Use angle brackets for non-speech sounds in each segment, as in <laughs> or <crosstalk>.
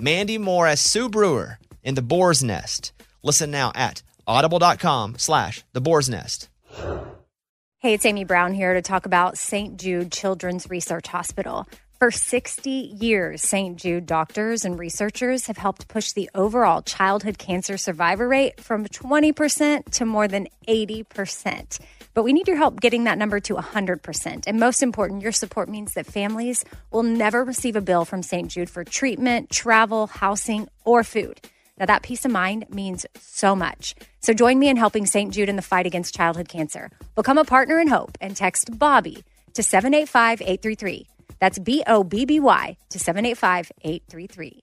Mandy Moore as Sue Brewer in The Boar's Nest. Listen now at audible.com slash The Boar's Nest. Hey, it's Amy Brown here to talk about St. Jude Children's Research Hospital. For 60 years, St. Jude doctors and researchers have helped push the overall childhood cancer survivor rate from 20% to more than 80%. But we need your help getting that number to 100%. And most important, your support means that families will never receive a bill from St. Jude for treatment, travel, housing, or food. Now, that peace of mind means so much. So join me in helping St. Jude in the fight against childhood cancer. Become a partner in hope and text Bobby to 785 833. That's B O B B Y to 785 833.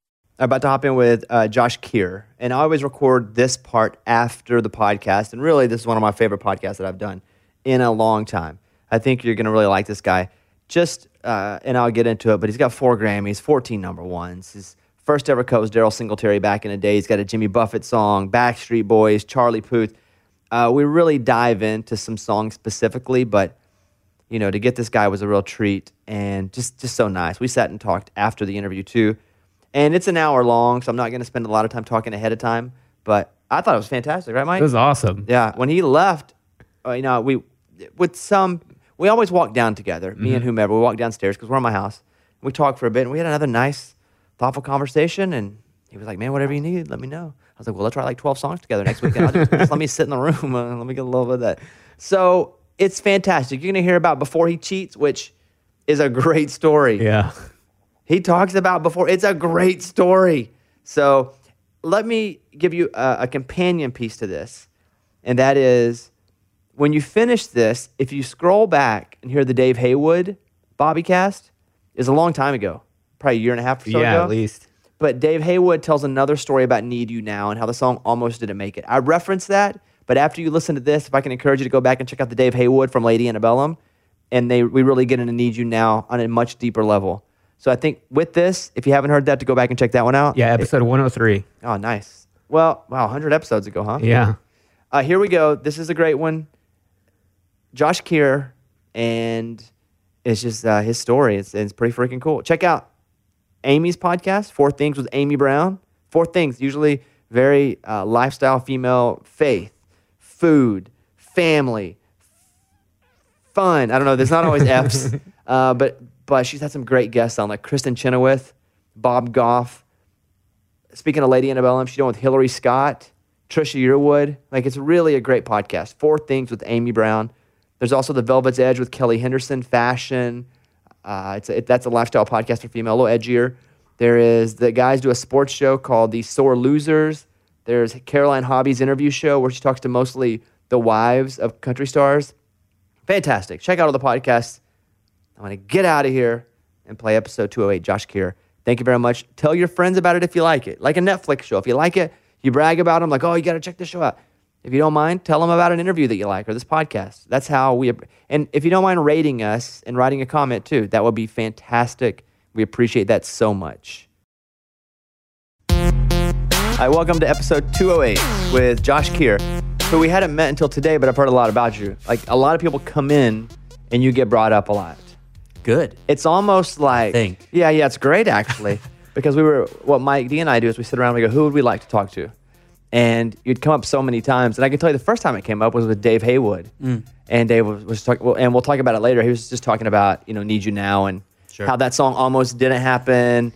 I'm about to hop in with uh, Josh Kear, and I always record this part after the podcast. And really, this is one of my favorite podcasts that I've done in a long time. I think you're going to really like this guy. Just, uh, and I'll get into it, but he's got four Grammys, 14 number ones. His first ever cut was Daryl Singletary back in the day. He's got a Jimmy Buffett song, Backstreet Boys, Charlie Puth. Uh, we really dive into some songs specifically, but you know, to get this guy was a real treat and just just so nice. We sat and talked after the interview too. And it's an hour long, so I'm not going to spend a lot of time talking ahead of time. But I thought it was fantastic, right, Mike? It was awesome. Yeah. When he left, uh, you know, we with some we always walk down together, me and whomever. We walk downstairs because we're in my house. We talked for a bit, and we had another nice, thoughtful conversation. And he was like, "Man, whatever you need, let me know." I was like, "Well, let's write like 12 songs together next weekend. I'll just, just let me sit in the room. Uh, let me get a little bit of that." So it's fantastic. You're going to hear about before he cheats, which is a great story Yeah. He talks about before. It's a great story. So let me give you a, a companion piece to this, and that is when you finish this, if you scroll back and hear the Dave Haywood Bobby cast, is a long time ago, probably a year and a half or so yeah, ago. at least. But Dave Haywood tells another story about Need You Now and how the song almost didn't make it. I reference that, but after you listen to this, if I can encourage you to go back and check out the Dave Haywood from Lady Antebellum, and they we really get into Need You Now on a much deeper level. So I think with this, if you haven't heard that, to go back and check that one out. Yeah, episode 103. Oh, nice. Well, wow, 100 episodes ago, huh? Yeah. Uh, here we go. This is a great one. Josh Kear, and it's just uh, his story. It's, it's pretty freaking cool. Check out Amy's podcast, Four Things with Amy Brown. Four Things, usually very uh, lifestyle, female, faith, food, family, fun. I don't know. There's not always <laughs> F's, uh, but but she's had some great guests on, like Kristin Chenoweth, Bob Goff. Speaking of Lady Annabelle, she's doing with Hillary Scott, Trisha Yearwood. Like it's really a great podcast. Four Things with Amy Brown. There's also The Velvet's Edge with Kelly Henderson, fashion. Uh, it's a, it, that's a lifestyle podcast for female, a little edgier. There is the guys do a sports show called The Sore Losers. There's Caroline Hobby's interview show where she talks to mostly the wives of country stars. Fantastic. Check out all the podcasts. I'm going to get out of here and play episode 208, Josh Kear, Thank you very much. Tell your friends about it if you like it. Like a Netflix show. If you like it, you brag about them, like, oh, you got to check this show out. If you don't mind, tell them about an interview that you like or this podcast. That's how we, and if you don't mind rating us and writing a comment too, that would be fantastic. We appreciate that so much. Hi, welcome to episode 208 with Josh Kear, who we hadn't met until today, but I've heard a lot about you. Like a lot of people come in and you get brought up a lot. Good. It's almost like think. Yeah, yeah, it's great actually. <laughs> because we were what Mike D and I do is we sit around and we go, who would we like to talk to? And you'd come up so many times. And I can tell you the first time it came up was with Dave Haywood. Mm. And Dave was, was talking well, and we'll talk about it later. He was just talking about, you know, Need You Now and Sure. how that song almost didn't happen.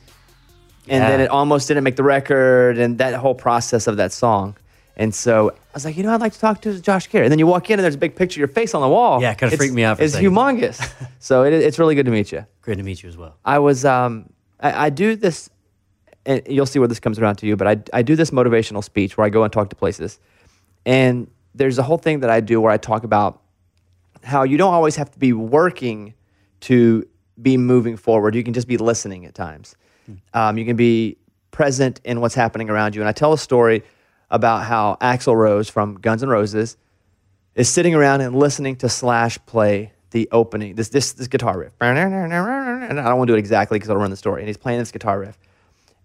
and then it almost didn't make the record, and that whole process of that song. And so I was like, you know, I'd like to talk to Josh Kear. And then you walk in, and there's a big picture of your face on the wall. Yeah, it kinda freaked me out for It's humongous. <laughs> so it, it's really good to meet you. Great to meet you as well. I was um I, I do this and you'll see where this comes around to you, but I I do this motivational speech where I go and talk to places. And there's a whole thing that I do where I talk about how you don't always have to be working to be moving forward. You can just be listening at times. Um, you can be present in what's happening around you. And I tell a story about how Axl Rose from Guns N' Roses is sitting around and listening to Slash play the opening, this this this guitar riff. And I don't want to do it exactly because I'll ruin the story. And he's playing this guitar riff.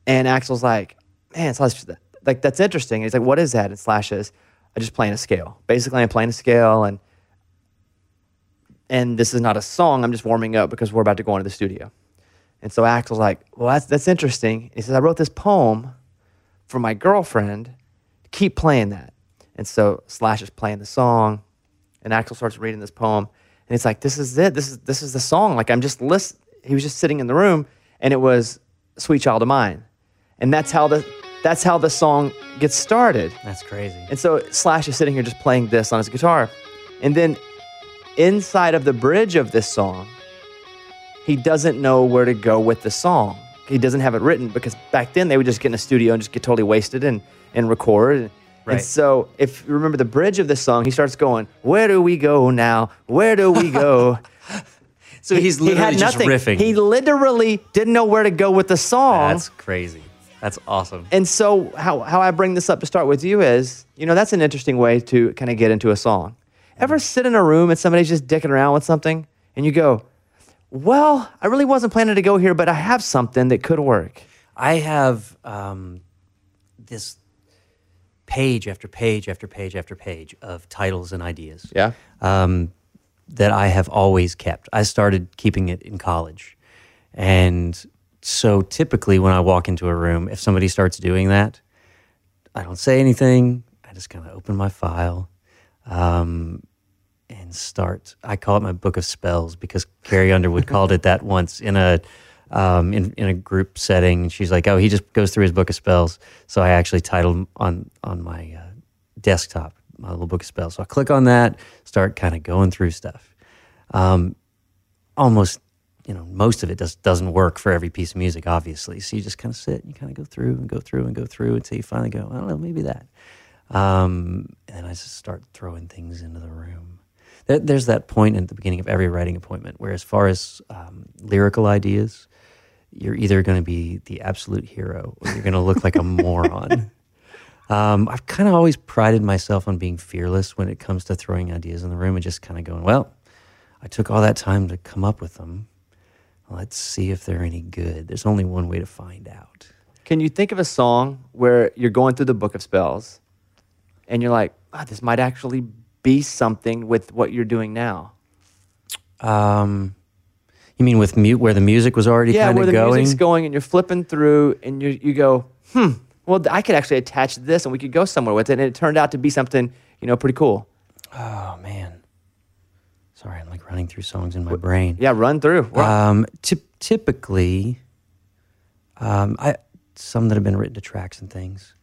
And Axl's like, man, Slash, like that's interesting. And he's like, what is that? And Slash is, I'm just playing a scale. Basically, I'm playing a scale, and and this is not a song. I'm just warming up because we're about to go into the studio. And so Axl's like, well, that's that's interesting. He says, I wrote this poem for my girlfriend. Keep playing that. And so Slash is playing the song, and Axl starts reading this poem, and it's like, this is it. This is this is the song. Like I'm just list. He was just sitting in the room, and it was "Sweet Child of Mine," and that's how the that's how the song gets started. That's crazy. And so Slash is sitting here just playing this on his guitar. And then inside of the bridge of this song, he doesn't know where to go with the song. He doesn't have it written because back then they would just get in a studio and just get totally wasted and, and record. And Right. so if you remember the bridge of this song, he starts going, Where do we go now? Where do we go? <laughs> So he's he literally had just nothing. riffing. He literally didn't know where to go with the song. That's crazy. That's awesome. And so, how, how I bring this up to start with you is, you know, that's an interesting way to kind of get into a song. Ever sit in a room and somebody's just dicking around with something and you go, well, I really wasn't planning to go here, but I have something that could work. I have um, this page after page after page after page of titles and ideas. Yeah. um, that I have always kept. I started keeping it in college. And so typically when I walk into a room, if somebody starts doing that, I don't say anything. I just kind of open my file um, and start. I call it my book of spells because Carrie Underwood called it that once in a um, in, in a group setting. She's like, "Oh, he just goes through his book of spells." So I actually titled on on my uh, desktop my little book of spells. So I click on that, start kind of going through stuff. Um, almost, you know, most of it does, doesn't work for every piece of music, obviously. So you just kind of sit, and you kind of go through and go through and go through until you finally go, I don't know, maybe that. Um, and I just start throwing things into the room. There, there's that point at the beginning of every writing appointment where, as far as um, lyrical ideas, you're either going to be the absolute hero or you're going to look like a <laughs> moron. Um, I've kind of always prided myself on being fearless when it comes to throwing ideas in the room and just kind of going, well, I took all that time to come up with them. Let's see if they're any good. There's only one way to find out. Can you think of a song where you're going through the book of spells and you're like, ah, this might actually be something with what you're doing now? Um, you mean with mute where the music was already yeah, kind where the going? music's going and you're flipping through and you you go, hmm, well, I could actually attach this and we could go somewhere with it. And it turned out to be something, you know, pretty cool. oh man, sorry, I'm like running through songs in my brain. Yeah, run through. Um, typ- typically, um, I some that have been written to tracks and things.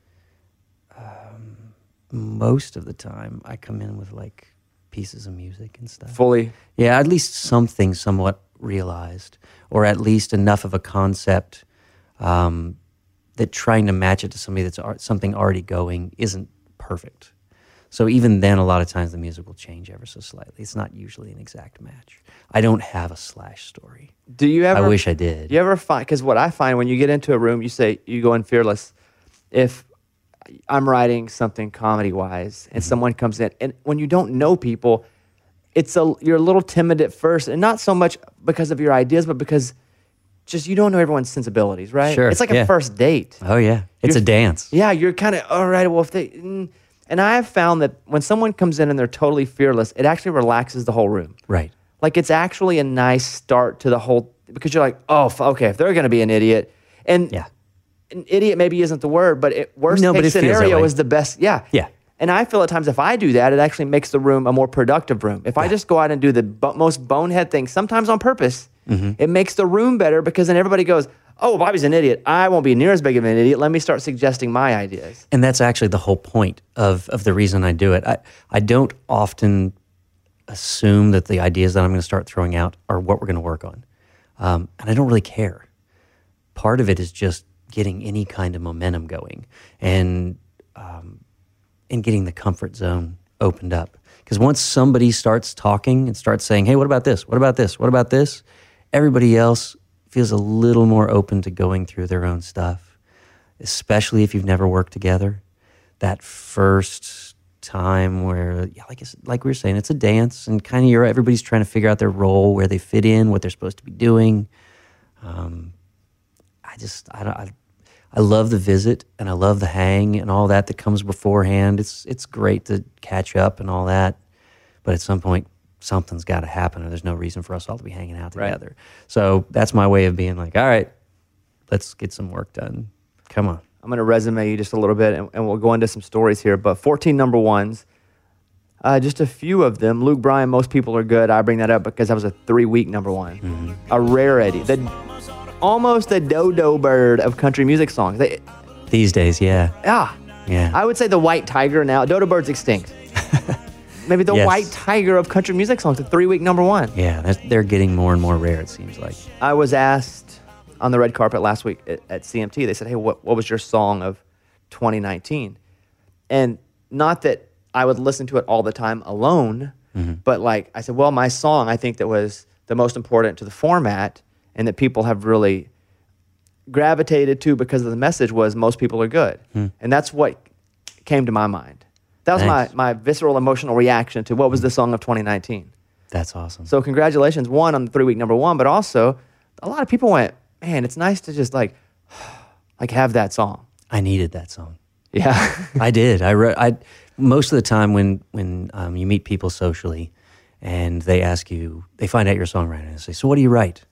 Most of the time, I come in with like pieces of music and stuff. Fully. Yeah, at least something somewhat realized, or at least enough of a concept um, that trying to match it to somebody that's ar- something already going isn't perfect. So even then, a lot of times the music will change ever so slightly. It's not usually an exact match. I don't have a slash story. Do you ever? I wish I did. You ever find? Because what I find when you get into a room, you say you go in fearless. If I'm writing something comedy wise, and someone comes in, and when you don't know people, it's a you're a little timid at first, and not so much because of your ideas, but because just you don't know everyone's sensibilities, right? Sure, It's like yeah. a first date. Oh yeah, it's You're- a dance. Yeah, you're kind of all right. Well, if they mm. and I have found that when someone comes in and they're totally fearless, it actually relaxes the whole room. Right. Like it's actually a nice start to the whole because you're like, oh, okay, if they're going to be an idiot, and Yeah. An idiot maybe isn't the word, but it, worst No, case scenario is the best. Yeah, Yeah. And I feel at times if I do that, it actually makes the room a more productive room. If I just go out and do the bo- most bonehead thing, sometimes on purpose, Mm-hmm. it makes the room better because then everybody goes, oh, Bobby's an idiot. I won't be near as big of an idiot. Let me start suggesting my ideas. and that's actually the whole point of of the reason I do it. I I don't often assume that the ideas that I'm going to start throwing out are what we're going to work on, um, and I don't really care. Part of it is just getting any kind of momentum going and um, and getting the comfort zone opened up. Because once somebody starts talking and starts saying, "Hey, what about this? What about this? What about this?" Everybody else feels a little more open to going through their own stuff, especially if you've never worked together. That first time where, yeah, like like we were saying, it's a dance, and kind of you're everybody's trying to figure out their role, where they fit in, what they're supposed to be doing. Um, I just I don't. I, I love the visit and I love the hang and all that that comes beforehand. It's it's great to catch up and all that, but at some point something's got to happen, or there's no reason for us all to be hanging out Right. together. So that's my way of being like, all right, let's get some work done. Come on. I'm going to resume you just a little bit and, and we'll go into some stories here. But 14 number ones, uh, just a few of them. Luke Bryan, most people are good. I bring that up because that was a three week number one. A rarity. The, almost the dodo bird of country music songs. They, These days, yeah, ah, yeah. I would say the white tiger now. Dodo bird's extinct. <laughs> Maybe the Yes. white tiger of country music songs, a three week number one. yeah, that's, they're getting more and more rare. It seems like. I was asked on the red carpet last week at, at CMT. They said, "Hey, what what was your song of 2019?" And not that I would listen to it all the time alone, but like I said, well, my song I think that was the most important to the format and that people have really gravitated to because of the message was most people are good, and that's what came to my mind. That was Thanks. my, my visceral emotional reaction to what was the song of 2019. That's awesome. So congratulations, one on the three week number one, but also a lot of people went, man, it's nice to just like, <sighs> like have that song. I needed that song. Yeah. <laughs> I did. I wrote. I most of the time when when um, you meet people socially, and they ask you, they find out you're a songwriter, and they say, "So what do you write?"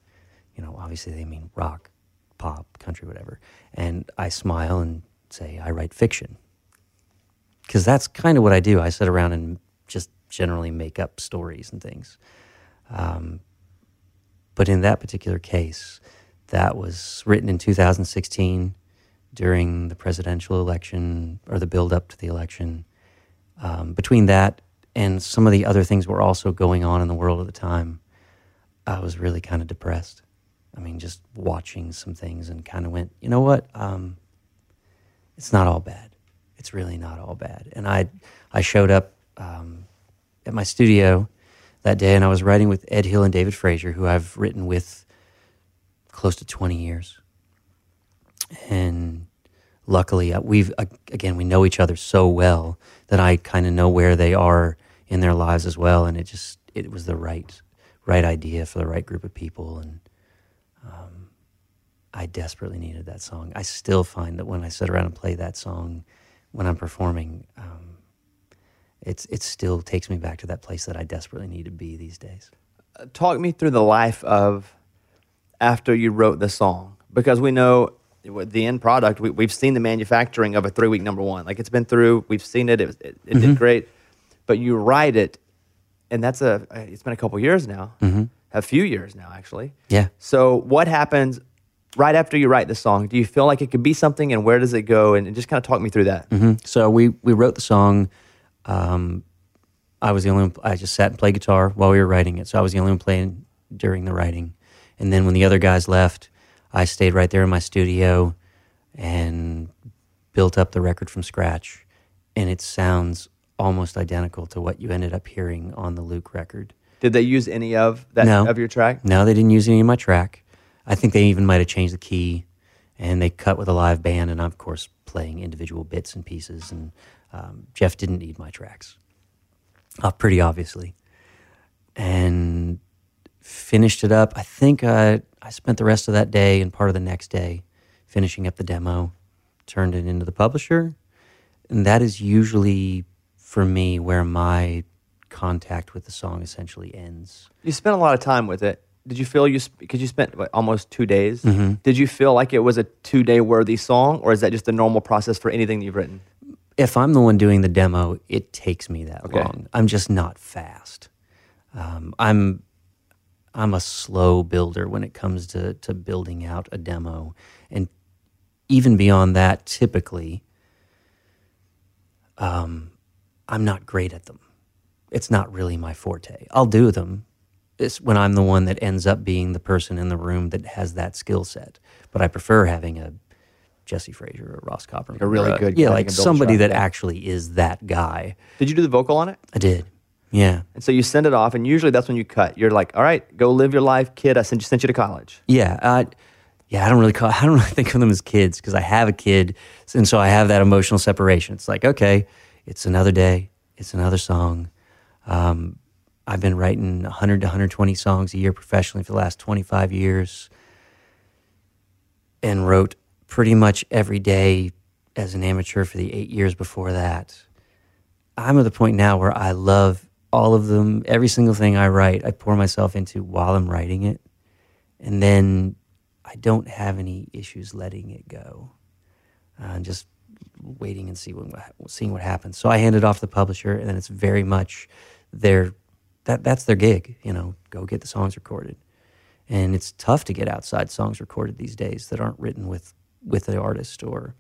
You know, obviously they mean rock, pop, country, whatever. And I smile and say, "I write fiction," because that's kind of what I do. I sit around and just generally make up stories and things. Um, but in that particular case, that was written in 2016 during the presidential election or the build up to the election. Um, between that and some of the other things were also going on in the world at the time, I was really kind of depressed. I mean, just watching some things and kind of went, you know what? Um, it's not all bad. It's really not all bad. And I, I showed up um, at my studio that day and I was writing with Ed Hill and David Frasier, who I've written with close to 20 years and luckily uh, we've again we know each other so well that I kind of know where they are in their lives as well and it just it was the right right idea for the right group of people and um, I desperately needed that song I still find that when I sit around and play that song when I'm performing um, it's it still takes me back to that place that I desperately need to be these days Talk me through the life of after you wrote the song because we know the end product, we, we've seen the manufacturing of a three week number one. Like it's been through, we've seen it, it, it, it did great. But you write it, and that's a, it's been a couple years now, a few years now, actually. yeah So what happens right after you write the song? Do you feel like it could be something, and where does it go? And, and just kind of talk me through that. Mhm. So we we wrote the song. Um, I was the only one. I just sat and played guitar while we were writing it. So I was the only one playing during the writing. And then when the other guys left, I stayed right there in my studio and built up the record from scratch. And it sounds almost identical to what you ended up hearing on the Luke record. Did they use any of that No. of your track? No, they didn't use any of my track. I think they even might have changed the key, and they cut with a live band, and I'm of course playing individual bits and pieces. And um, Jeff didn't need my tracks, uh, pretty obviously, and finished it up. I think I I spent the rest of that day and part of the next day finishing up the demo, turned it into the publisher, and that is usually for me where my contact with the song essentially ends. You spent a lot of time with it. Did you feel you because you spent what, almost two days? Mm-hmm. Did you feel like it was a two day worthy song, or is that just a normal process for anything that you've written? if I'm the one doing the demo, it takes me that Okay. long. I'm just not fast. Um, I'm I'm a slow builder when it comes to to building out a demo, and even beyond that, typically, um, I'm not great at them. It's not really my forte. I'll do them. It's when I'm the one that ends up being the person in the room that has that skill set. But I prefer having a Jesse Frasier or Ross Copperman. Like a really or good yeah, like who can build a somebody that actually is that guy. Did you do the vocal on it? I did. Yeah. And so you send it off, and usually that's when you cut. You're like, all right, go live your life, kid. I sent you, sent you to college. Yeah, uh, yeah. I don't really call. <laughs> I don't really think of them as kids because I have a kid, and so I have that emotional separation. It's like, okay, it's another day. It's another song. Um, I've been writing 100 to 120 songs a year professionally for the last 25 years, and wrote pretty much every day as an amateur for the eight years before that. I'm at the point now where I love all of them. Every single thing I write, I pour myself into while I'm writing it and then I don't have any issues letting it go, uh, just waiting and see seeing what happens. So I hand it off to the publisher, and then it's very much their that that's their gig. You know, go get the songs recorded, and it's tough to get outside songs recorded these days that aren't written with with the artist or.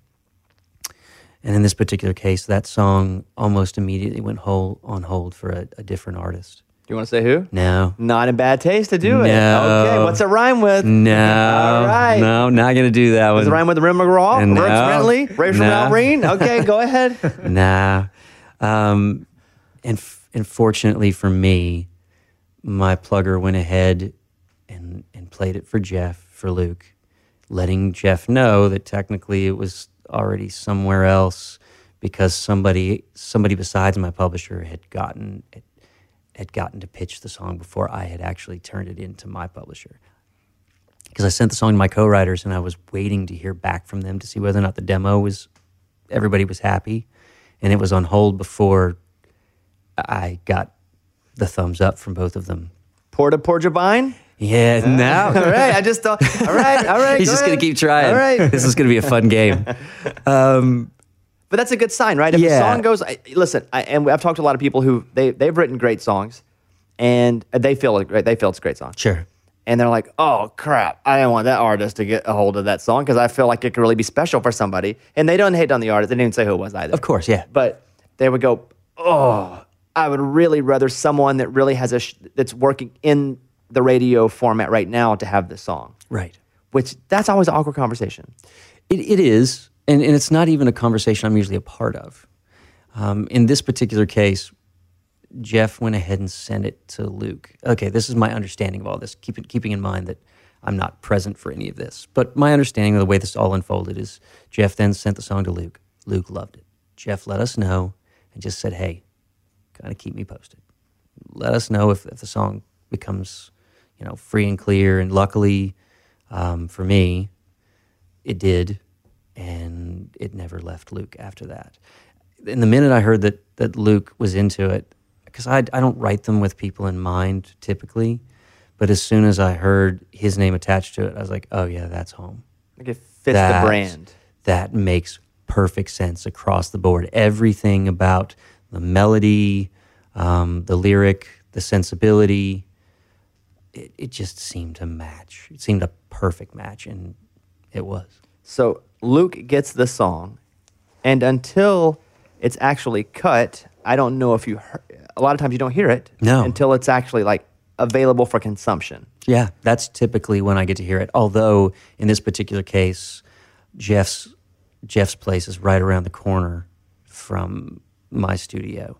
And in this particular case, that song almost immediately went whole, on hold for a, a different artist. Do you want to say who? No, Not in bad taste to do it. No. Okay, what's it rhyme with? No. All right. No, not gonna do that one. Does it rhyme with Rim McGraw? No. Rich Rentley? From No. Okay, go ahead. <laughs> nah. Um, and f- unfortunately for me, my plugger went ahead and, and played it for Jeff, for Luke, letting Jeff know that technically it was already somewhere else because somebody somebody besides my publisher had gotten had gotten to pitch the song before I had actually turned it into my publisher. Because I sent the song to my co-writers and I was waiting to hear back from them to see whether or not the demo was everybody was happy, and it was on hold before I got the thumbs up from both of them. Porta Porjabine? Yeah, <laughs> All now right, I just thought, all right, all right. he's go just gonna keep trying. All right. this is gonna be a fun game. <laughs> Um, But that's a good sign, right? If Yeah. a song goes, I, listen, I, and I've talked to a lot of people who they they've written great songs, and they feel great. They feel it's a great song, sure. and they're like, "Oh crap, I didn't want that artist to get a hold of that song because I feel like it could really be special for somebody." And they don't hate on the artist. They didn't even say who it was either. Of course, yeah. but they would go, "Oh, I would really rather someone that really has a sh- that's working in the radio format right now to have this song." Right. Which that's always an awkward conversation. It, it is, and, and it's not even a conversation I'm usually a part of. Um, in this particular case, Jeff went ahead and sent it to Luke. Okay, this is my understanding of all this, keeping, keeping in mind that I'm not present for any of this. But my understanding of the way this all unfolded is Jeff then sent the song to Luke. Luke loved it. Jeff let us know and just said, hey, kind of keep me posted. Let us know if, if the song becomes, you know, free and clear. And luckily um, for me, it did, and it never left Luke after that. And the minute I heard that that Luke was into it, because I I don't write them with people in mind typically, but as soon as I heard his name attached to it, I was like, oh yeah, that's home. Like it fits That- the brand. That makes perfect sense across the board. Everything about the melody, um, the lyric, the sensibility, it, it just seemed to match. It seemed a perfect match, and it was. So Luke gets the song, and until it's actually cut, I don't know if you. Heard, a lot of times you don't hear it No. until it's actually like available for consumption. Yeah, that's typically when I get to hear it. Although in this particular case, Jeff's Jeff's place is right around the corner from my studio,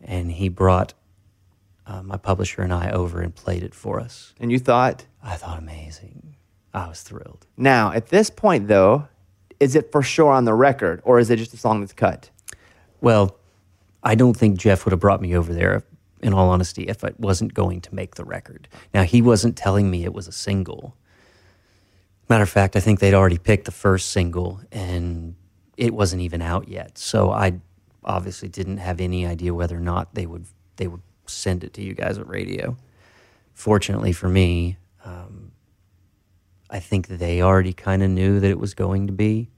and he brought uh, my publisher and I over and played it for us. And you thought, I thought amazing. I was thrilled. now at this point though, is it for sure on the record, or is it just a song that's cut? Well, I don't think Jeff would have brought me over there, in all honesty, if it wasn't going to make the record. Now, he wasn't telling me it was a single. Matter of fact, I think they'd already picked the first single and it wasn't even out yet. So I obviously didn't have any idea whether or not they would they would send it to you guys at radio. Fortunately for me, um, I think they already kind of knew that it was going to be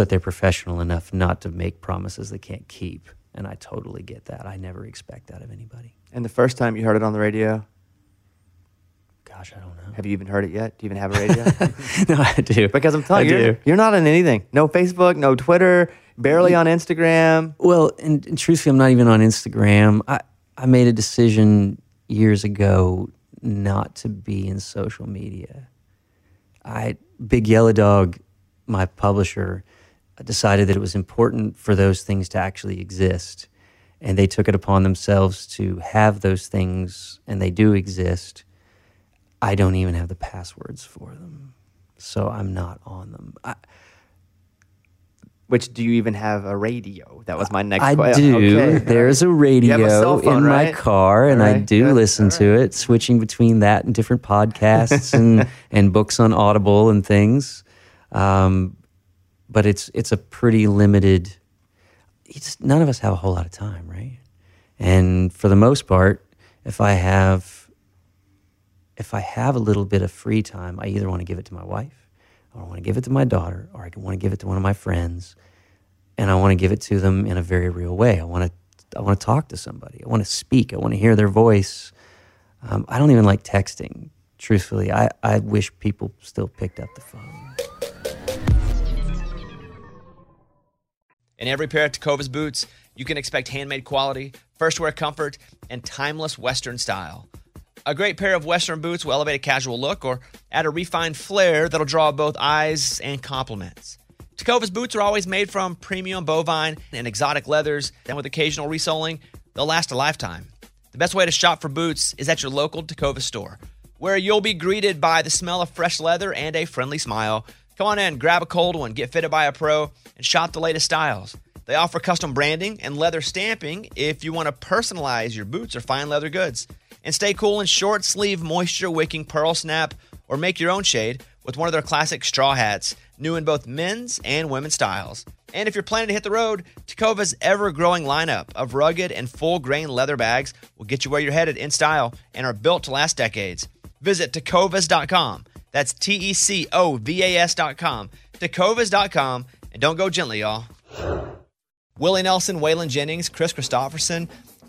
but they're professional enough not to make promises they can't keep. And I totally get that. I never expect that of anybody. And the first time you heard it on the radio, Gosh, I don't know. Have you even heard it yet? Do you even have a radio? <laughs> no, I do. because I'm telling I you, do. you're not on anything. No Facebook, no Twitter, barely on Instagram. Well, and, and truthfully, I'm not even on Instagram. I, I made a decision years ago not to be in social media. I Big Yellow Dog, my publisher, decided that it was important for those things to actually exist, and they took it upon themselves to have those things, and they do exist. I don't even have the passwords for them, so I'm not on them. I, Which do you even have a radio? That was my next I question. do. Okay. <laughs> There's a radio a phone, in my right? car, and I do good, listen all to it, switching between that and different podcasts and <laughs> and books on Audible and things. Um, but it's it's a pretty limited. It's none of us have a whole lot of time, right? And for the most part, if I have if I have a little bit of free time, I either want to give it to my wife, I want to give it to my daughter, or I want to give it to one of my friends, and I want to give it to them in a very real way. I want to I want to talk to somebody. I want to speak. I want to hear their voice. Um, I don't even like texting. Truthfully, I, I wish people still picked up the phone. In every pair of Tecovas boots, you can expect handmade quality, first wear comfort, and timeless Western style. A great pair of Western boots will elevate a casual look or add a refined flair that'll draw both eyes and compliments. Tecovas boots are always made from premium bovine and exotic leathers, and with occasional resoling, they'll last a lifetime. The best way to shop for boots is at your local Tecovas store, where you'll be greeted by the smell of fresh leather and a friendly smile. Come on in, grab a cold one, get fitted by a pro, and shop the latest styles. They offer custom branding and leather stamping if you want to personalize your boots or fine leather goods. And stay cool in short sleeve, moisture wicking pearl snap, or make your own shade with one of their classic straw hats, new in both men's and women's styles. And if you're planning to hit the road, Tecovas' ever growing lineup of rugged and full grain leather bags will get you where you're headed in style and are built to last decades. Visit tecovas.com. That's T E C O V A S.com. Tecovas.com. And don't go gently, y'all. Willie Nelson, Waylon Jennings, Kris Kristofferson.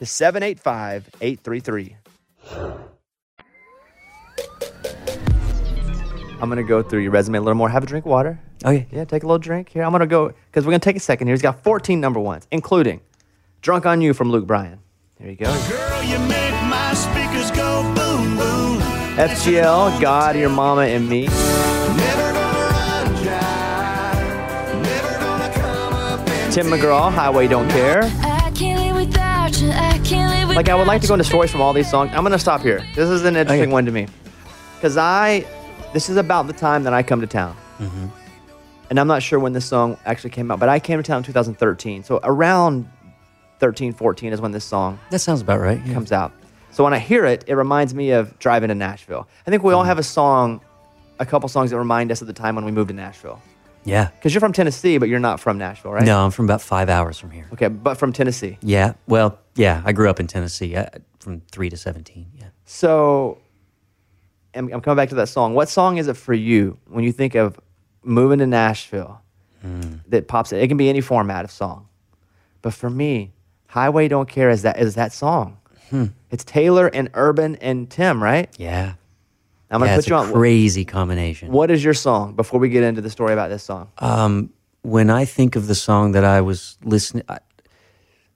to 785 833. I'm gonna go through your resume a little more. Have a drink of water. Oh, okay. Yeah, take a little drink. Here, I'm gonna go because we're gonna take a second here. He's got 14 number ones, including "Drunk on You" from Luke Bryan. There you go. Girl, you make my speakers go boom boom. FGL, God, Your Mama, and Me. Never gonna run dry. Never gonna come up and Tim McGraw, Highway Don't Care. Like I would like to go into stories from all these songs. I'm gonna stop here. This is an interesting Okay. one to me. because I, this is about the time that I come to town. Mm-hmm. And I'm not sure when this song actually came out, but I came to town in 2013. So around 13, 14 is when this song That sounds about right. yeah. comes out. So when I hear it, it reminds me of driving to Nashville. I think we all mm-hmm. have a song, a couple songs that remind us of the time when we moved to Nashville. Yeah. Because you're from Tennessee, but you're not from Nashville, right? No, I'm from about five hours from here. Okay, but from Tennessee. Yeah. Well, yeah. I grew up in Tennessee uh, from three to 17. Yeah. So I'm, I'm coming back to that song. What song is it for you when you think of moving to Nashville that pops it? It can be any format of song. But for me, Highway Don't Care is that is that song. It's Taylor and Urban and Tim, right? Yeah. I'm gonna yeah, put it's you a on. crazy combination. What is your song before we get into the story about this song? Um, when I think of the song that I was listening, I,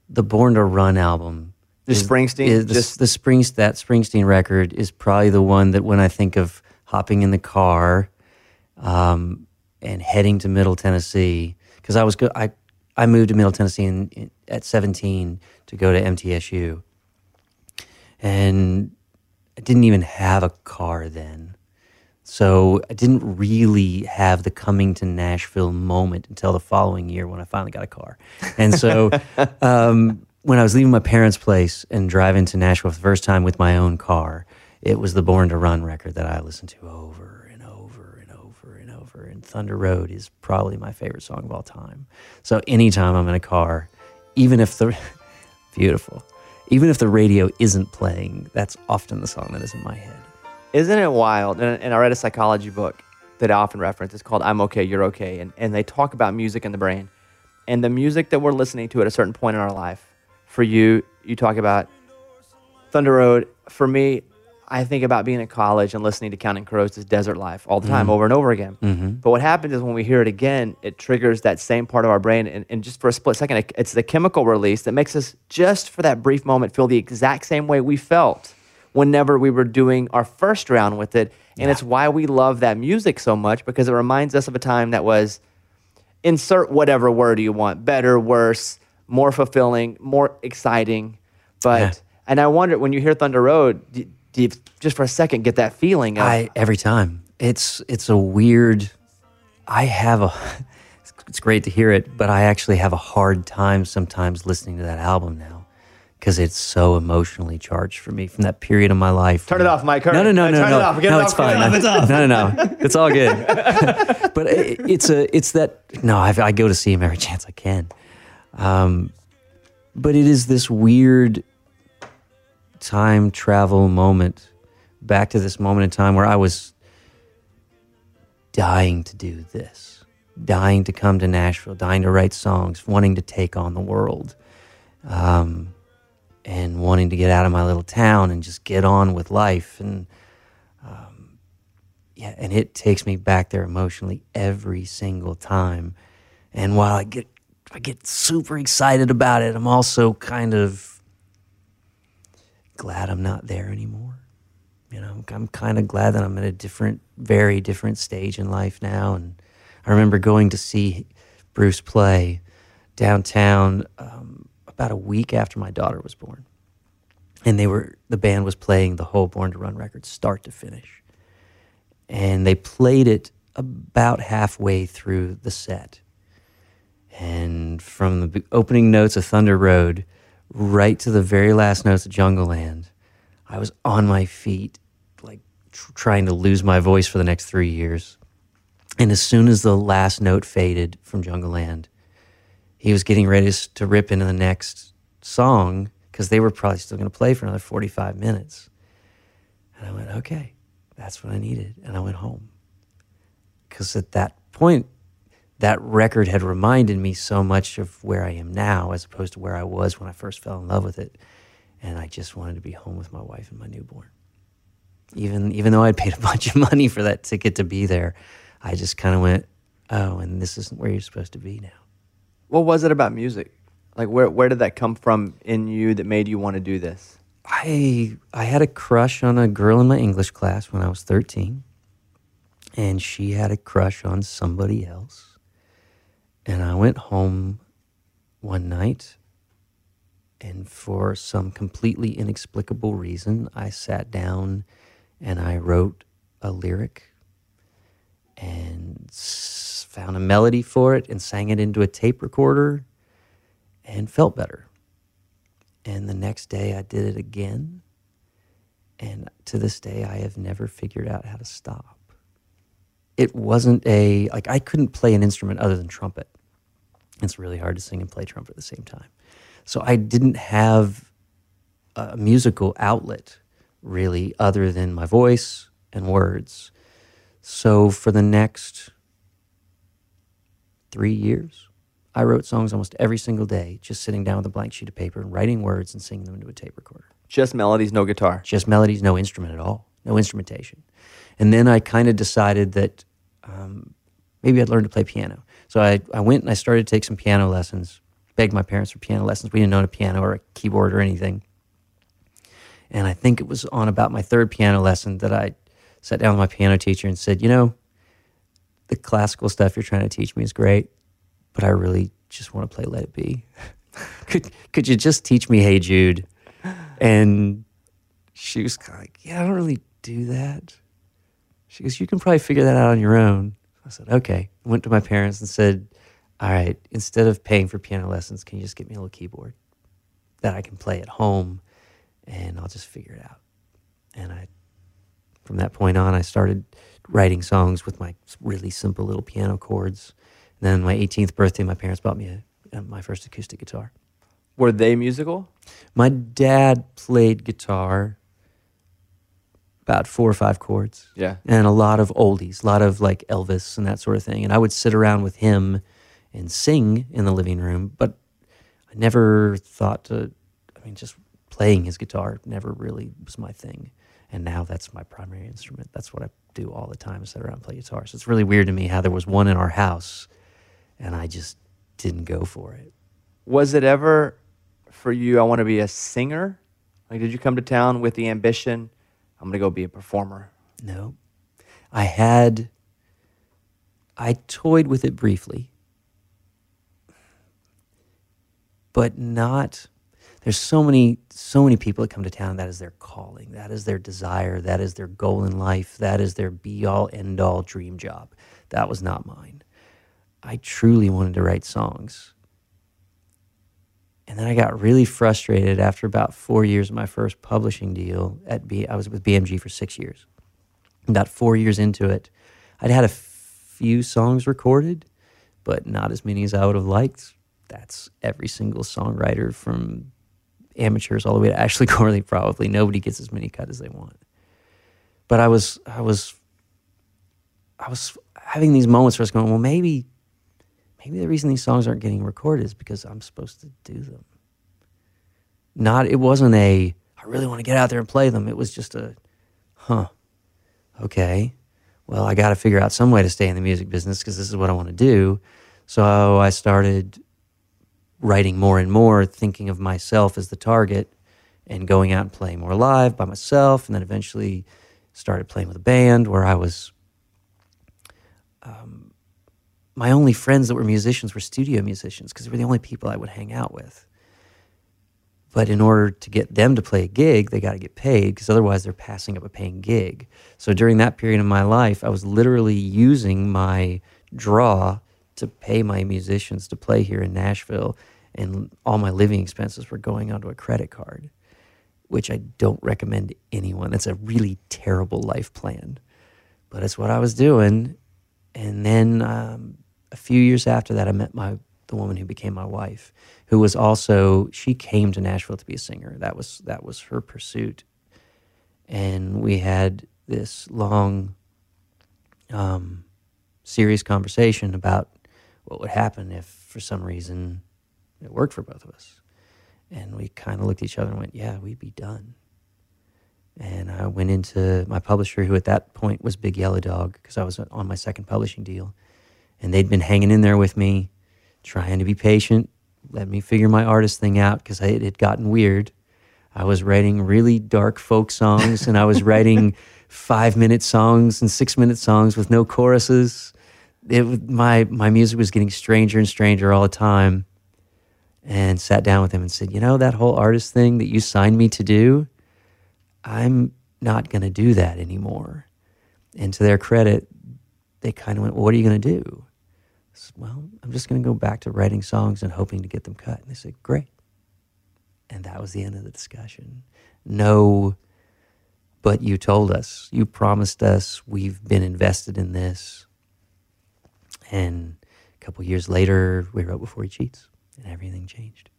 the Born to Run album, The is- Springsteen? is the, Just- the Springs that Springsteen record is probably the one that when I think of hopping in the car, um, and heading to Middle Tennessee, because I was go- I I moved to Middle Tennessee in, in, at 17 to go to MTSU, and I didn't even have a car then. So I didn't really have the coming to Nashville moment until the following year when I finally got a car. And so <laughs> um, when I was leaving my parents' place and driving to Nashville for the first time with my own car, it was the Born to Run record that I listened to over and over and over and over. And Thunder Road is probably my favorite song of all time. So anytime I'm in a car, even if the <laughs> beautiful, even if the radio isn't playing, that's often the song that is in my head. Isn't it wild? And, and I read a psychology book that I often reference. It's called I'm Okay, You're Okay. And, and they talk about music in the brain. And the music that we're listening to at a certain point in our life, for you, you talk about Thunder Road. For me, I think about being in college and listening to Counting Crows' Desert Life all the time, mm-hmm. over and over again. Mm-hmm. But what happens is when we hear it again, it triggers that same part of our brain. And, and just for a split second, it- it's the chemical release that makes us, just for that brief moment, feel the exact same way we felt whenever we were doing our first round with it. And it's why we love that music so much because it reminds us of a time that was insert whatever word you want better, worse, more fulfilling, more exciting. But, Yeah. and I wonder when you hear Thunder Road, do, do you just for a second get that feeling of, I every time. It's it's a weird. I have a. <laughs> It's great to hear it, but I actually have a hard time sometimes listening to that album now because it's so emotionally charged for me from that period of my life. Turn it off, Mike. Hurry. No, no, no, Uh, no, turn no. it off. Get no, it it's off. Get it fine. off. It's off. No, no, no. It's all good. <laughs> but it, it's a, it's that. No, I, I go to see him every <laughs> chance I can. Um, but it is this weird time travel moment back to this moment in time where I was dying to do this, dying to come to Nashville, dying to write songs, wanting to take on the world, um, and wanting to get out of my little town and just get on with life. And um, yeah, and it takes me back there emotionally every single time. And while I get I get super excited about it, I'm also kind of glad I'm not there anymore. You know, I'm, I'm kind of glad that I'm at a different, very different stage in life now. And I remember going to see Bruce play downtown um, about a week after my daughter was born, and they were the band was playing the whole Born to Run record, start to finish, and they played it about halfway through the set. And from the opening notes of Thunder Road right to the very last notes of Jungleland, I was on my feet, like tr- trying to lose my voice for the next three years. And as soon as the last note faded from Jungleland, he was getting ready to rip into the next song because they were probably still going to play for another 45 minutes. And I went, okay, that's what I needed. And I went home. Because at that point, that record had reminded me so much of where I am now as opposed to where I was when I first fell in love with it. And I just wanted to be home with my wife and my newborn. Even even though I'd paid a <laughs> bunch of money for that ticket to be there, I just kind of went, "Oh, and this isn't where you're supposed to be now." What was it about music? Like, where, where did that come from in you that made you want to do this? I I had a crush on a girl in my English class when I was 13. And she had a crush on somebody else. And I went home one night and for some completely inexplicable reason, I sat down and I wrote a lyric and found a melody for it and sang it into a tape recorder and felt better. And the next day I did it again. And to this day, I have never figured out how to stop. It wasn't a, like, I couldn't play an instrument other than trumpet. It's really hard to sing and play trumpet at the same time. So I didn't have a musical outlet really other than my voice and words. So for the next three years, I wrote songs almost every single day, just sitting down with a blank sheet of paper and writing words and singing them into a tape recorder. Just melodies, no guitar. Just melodies, no instrument at all, no instrumentation. And then I kind of decided that um, maybe I'd learn to play piano. So I, I went and I started to take some piano lessons, begged my parents for piano lessons. We didn't own a piano or a keyboard or anything. And I think it was on about my third piano lesson that I sat down with my piano teacher and said, You know, the classical stuff you're trying to teach me is great, but I really just want to play Let It Be. <laughs> could, could you just teach me Hey Jude? And she was kind of like, Yeah, I don't really do that. She goes, You can probably figure that out on your own. I said, Okay. Went to my parents and said, All right, instead of paying for piano lessons, can you just get me a little keyboard that I can play at home and I'll just figure it out. And I, from that point on, I started writing songs with my really simple little piano chords. And then my 18th birthday, my parents bought me a, my first acoustic guitar. Were they musical? My dad played guitar about four or five chords Yeah. and a lot of oldies, a lot of like Elvis and that sort of thing. And I would sit around with him and sing in the living room, but I never thought to, I mean, just playing his guitar never really was my thing. And now that's my primary instrument. That's what I do all the time, is sit around and play guitar. So it's really weird to me how there was one in our house and I just didn't go for it. Was it ever for you, I want to be a singer? Like, did you come to town with the ambition, I'm going to go be a performer? No. I had, I toyed with it briefly, but not. There's so many, so many people that come to town. That is their calling. That is their desire. That is their goal in life. That is their be all, end all dream job. That was not mine. I truly wanted to write songs. And then I got really frustrated after about four years of my first publishing deal at B. I was with BMG for six years. About four years into it, I'd had a few songs recorded, but not as many as I would have liked. That's every single songwriter from amateurs all the way to Ashley <laughs> Gorley. Probably nobody gets as many cut as they want. But I was, I was, I was having these moments where I was going, well, maybe maybe the reason these songs aren't getting recorded is because I'm supposed to do them. Not, it wasn't a, I really want to get out there and play them. It was just a, huh, okay. Well, I got to figure out some way to stay in the music business because this is what I want to do. So I started writing more and more, thinking of myself as the target and going out and playing more live by myself. And then eventually started playing with a band where I was um, my only friends that were musicians were studio musicians because they were the only people I would hang out with. But in order to get them to play a gig, they got to get paid because otherwise they're passing up a paying gig. So during that period of my life, I was literally using my draw to pay my musicians to play here in Nashville, and all my living expenses were going onto a credit card, which I don't recommend to anyone. That's a really terrible life plan, but it's what I was doing. And then um, a few years after that, I met my the woman who became my wife, who was also she came to Nashville to be a singer. That was that was her pursuit, and we had this long, um, serious conversation about what would happen if, for some reason, it worked for both of us. And we kind of looked at each other and went, "Yeah, we'd be done." And I went into my publisher, who at that point was Big Yellow Dog, because I was on my second publishing deal. And they'd been hanging in there with me, trying to be patient, let me figure my artist thing out, because it had gotten weird. I was writing really dark folk songs, and I was writing <laughs> five minute songs and six minute songs with no choruses. It, my, my music was getting stranger and stranger all the time. And sat down with him and said, You know, that whole artist thing that you signed me to do, I'm not going to do that anymore. And to their credit, they kind of went, well, "What are you going to do?" Well, I'm just going to go back to writing songs and hoping to get them cut. And they said, "Great." And that was the end of the discussion. No, but you told us, you promised us, we've been invested in this. And a couple years later, we wrote Before He Cheats, and everything changed.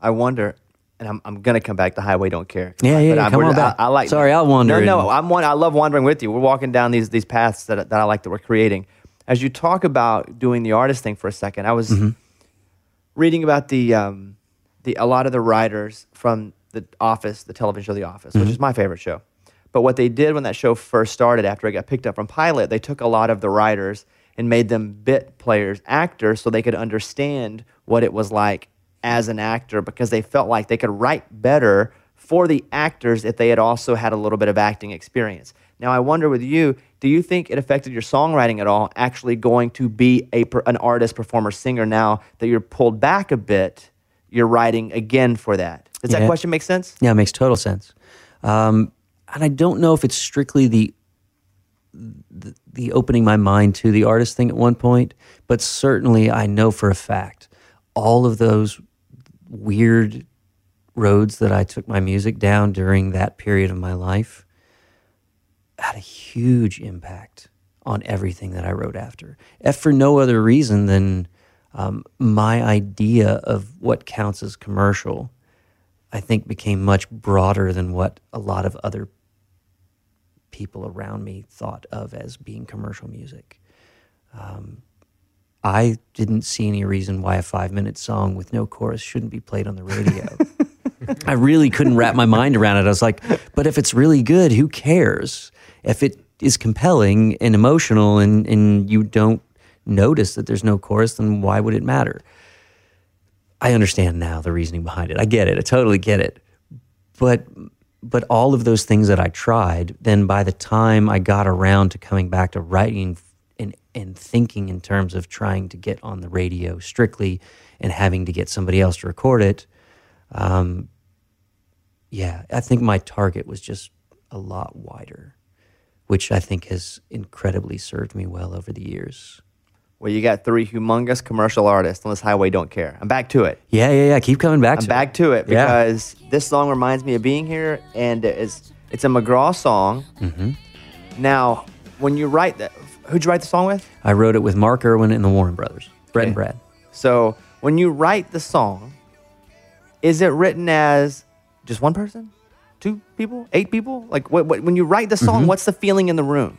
I wonder, and I'm, I'm gonna come back to Highway Don't Care. Yeah, yeah, But yeah, I, come on back. I, I like. Sorry, I'll wander No, no, I'm one. I love wandering with you. We're walking down these these paths that that I like that we're creating. As you talk about doing the artist thing for a second, I was Mm-hmm. reading about the um, the a lot of the writers from the Office, the television show The Office, which is my favorite show. But what they did when that show first started, after it got picked up from pilot, they took a lot of the writers and made them bit players, actors, so they could understand what it was like as an actor because they felt like they could write better for the actors if they had also had a little bit of acting experience. Now, I wonder with you, do you think it affected your songwriting at all, actually going to be a, an artist, performer, singer now that you're pulled back a bit, you're writing again for that? Does that question make sense? Yeah, it makes total sense. Um, and I don't know if it's strictly the, the the opening my mind to the artist thing at one point, but certainly I know for a fact all of those weird roads that I took my music down during that period of my life had a huge impact on everything that I wrote after. If for no other reason than um, my idea of what counts as commercial, I think became much broader than what a lot of other people around me thought of as being commercial music. Um, I didn't see any reason why a five minute song with no chorus shouldn't be played on the radio. <laughs> I really couldn't wrap my mind around it. I was like, but if it's really good, who cares? If it is compelling and emotional and, and you don't notice that there's no chorus, then why would it matter? I understand now the reasoning behind it. I get it. I totally get it. But but all of those things that I tried, then by the time I got around to coming back to writing and and thinking in terms of trying to get on the radio strictly and having to get somebody else to record it, um, yeah, I think my target was just a lot wider, which I think has incredibly served me well over the years. Well, you got three humongous commercial artists on this highway. Don't care. I'm back to it. Yeah, yeah, yeah. Keep coming back to it. I'm to back it. to it Yeah. because this song reminds me of being here, and it's it's a McGraw song. Mm-hmm. Now, when you write that, who'd you write the song with? I wrote it with Mark Irwin and the Warren Brothers, Brett and Brad. So when you write the song, is it written as just one person, two people, eight people? Like what, what, when you write the Mm-hmm. song, what's the feeling in the room,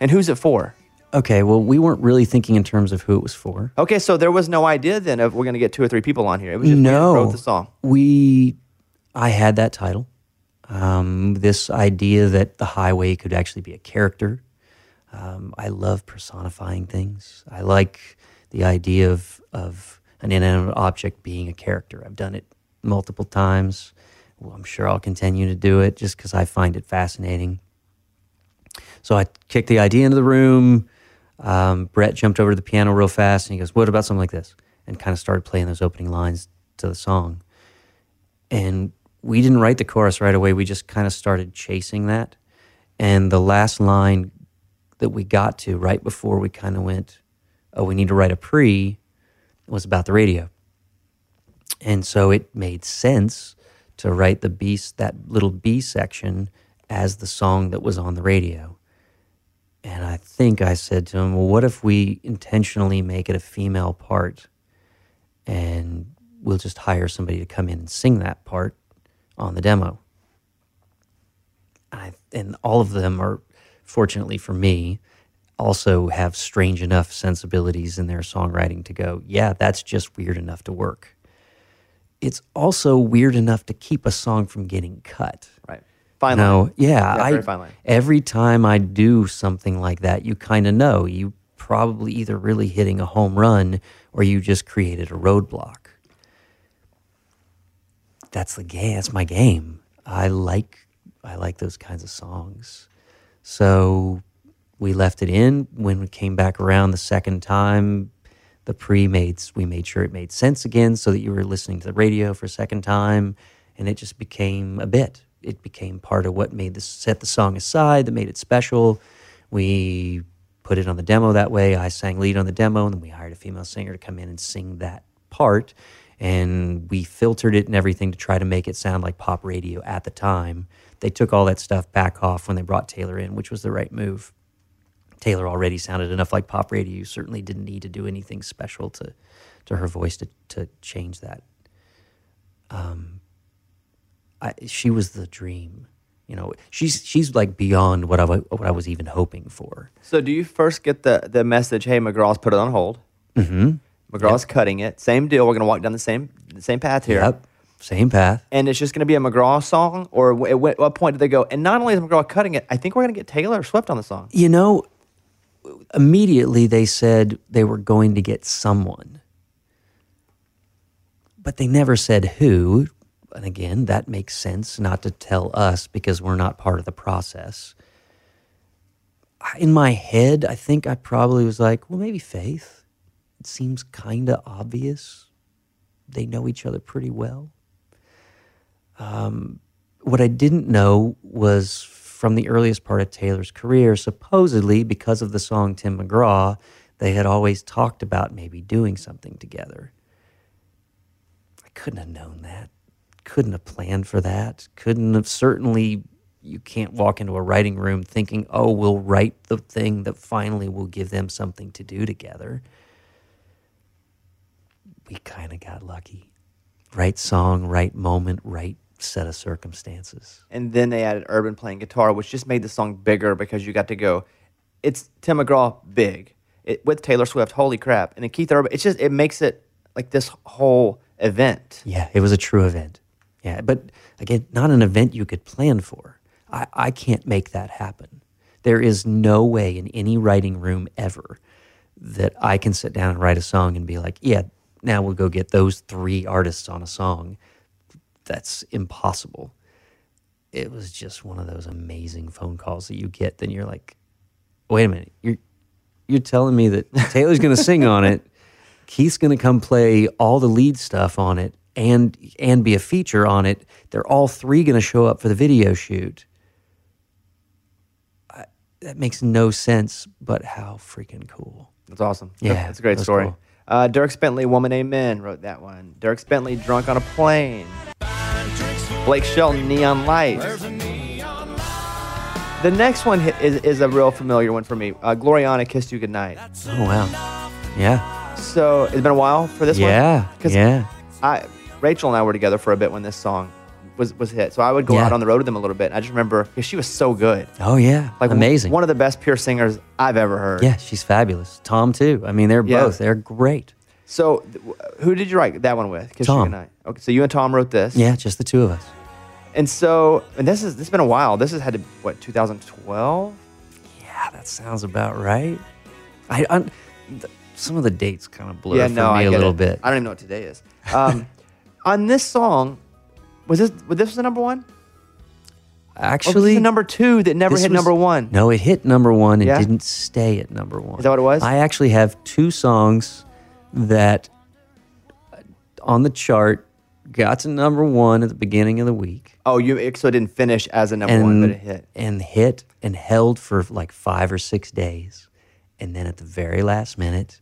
and who's it for? Okay, well, we weren't really thinking in terms of who it was for. Okay, so there was no idea then of we're going to get two or three people on here. It was just we just no, wrote the song. We, I had that title. Um, this idea that the highway could actually be a character. Um, I love personifying things. I like the idea of of an inanimate object being a character. I've done it multiple times. I'm sure I'll continue to do it just because I find it fascinating. So I kicked the idea into the room. Um, Brett jumped over to the piano real fast and he goes, What about something like this? And kind of started playing those opening lines to the song. And we didn't write the chorus right away. We just kind of started chasing that. And the last line that we got to right before we kind of went, Oh, we need to write a pre was about the radio. And so it made sense to write the B, that little B section as the song that was on the radio. And I think I said to him, well, what if we intentionally make it a female part and we'll just hire somebody to come in and sing that part on the demo? I, and all of them are, fortunately for me, also have strange enough sensibilities in their songwriting to go, yeah, that's just weird enough to work. It's also weird enough to keep a song from getting cut. Right. Finally. No, yeah, Yeah, I fine every time I do something like that, you kind of know you probably either really hitting a home run or you just created a roadblock. That's the game. That's my game. I like I like those kinds of songs. So we left it in. When we came back around the second time, the pre made we made sure it made sense again, so that you were listening to the radio for a second time, and it just became a bit. It became part of what made this set the song aside that made it special. We put it on the demo that way. I sang lead on the demo, and then we hired a female singer to come in and sing that part. And we filtered it and everything to try to make it sound like pop radio at the time. They took all that stuff back off when they brought Taylor in, which was the right move. Taylor already sounded enough like pop radio. You certainly didn't need to do anything special to, to her voice to, to change that. Um, I, she was the dream. You know, she's she's like beyond what I what I was even hoping for. So do you first get the the message? Hey, McGraw's put it on hold. Mm-hmm. McGraw's cutting it. Same deal. We're gonna walk down the same the same path here. Yep, same path. And it's just gonna be a McGraw song, or at what- what point did they go? And not only is McGraw cutting it, I think we're gonna get Taylor Swift on the song. You know, immediately they said they were going to get someone, but they never said who. And again, that makes sense not to tell us because we're not part of the process. In my head, I think I probably was like, well, maybe Faith. It seems kind of obvious. They know each other pretty well. Um, what I didn't know was from the earliest part of Taylor's career, supposedly because of the song Tim McGraw, they had always talked about maybe doing something together. I couldn't have known that. Couldn't have planned for that. Couldn't have certainly you can't walk into a writing room thinking, "Oh, we'll write the thing that finally will give them something to do together." We kind of got lucky. Right song, right moment, right set of circumstances. And then they added Urban playing guitar, which just made the song bigger because you got to go. It's Tim McGraw big it, with Taylor Swift. Holy crap! And then Keith Urban. It's just it makes it like this whole event. Yeah, it was a true event. Yeah, but again, not an event you could plan for. I, I can't make that happen. There is no way in any writing room ever that I can sit down and write a song and be like, yeah, now we'll go get those three artists on a song. That's impossible. It was just one of those amazing phone calls that you get. Then you're like, wait a minute, you're you're telling me that <laughs> Taylor's going to sing on it, Keith's going to come play all the lead stuff on it, and and be a feature on it. They're all three going to show up for the video shoot. I, that makes no sense, but how freaking cool! That's awesome. Yeah, that's a great story. cool. Uh, Dierks Bentley, Woman Amen, wrote that one. Dierks Bentley, Drunk on a Plane. Blake Shelton, Neon Lights. The next one is, is a real familiar one for me. Uh, Gloriana, Kissed You Goodnight. Oh wow, yeah, So it's been a while for this one? yeah, yeah. I, Rachel and I were together for a bit when this song was, was hit. So I would go Yeah. out on the road with them a little bit. I just remember because she was so good. Oh yeah, Like amazing. One of the best pure singers I've ever heard. yeah, she's fabulous. Tom too. I mean, they're Yeah. both. They're great. So who did you write that one with? Tom. Okay, so you and Tom wrote this. Yeah, just the two of us. And so, and this is this has been a while. This has had to what 2012. Yeah, that sounds about right. I, I th- some of the dates kind of blur yeah, for no, me I a little it. bit. I don't even know what today is. Um, <laughs> on this song, was this was this the number one? Actually, the number two that never hit was- number one? No, it hit number one and Yeah? didn't stay at number one. Is that what it was? I actually have two songs that on the chart got to number one at the beginning of the week Oh, you it- so it didn't finish as a number and one, but it hit. and hit and held for like five or six days, and then at the very last minute,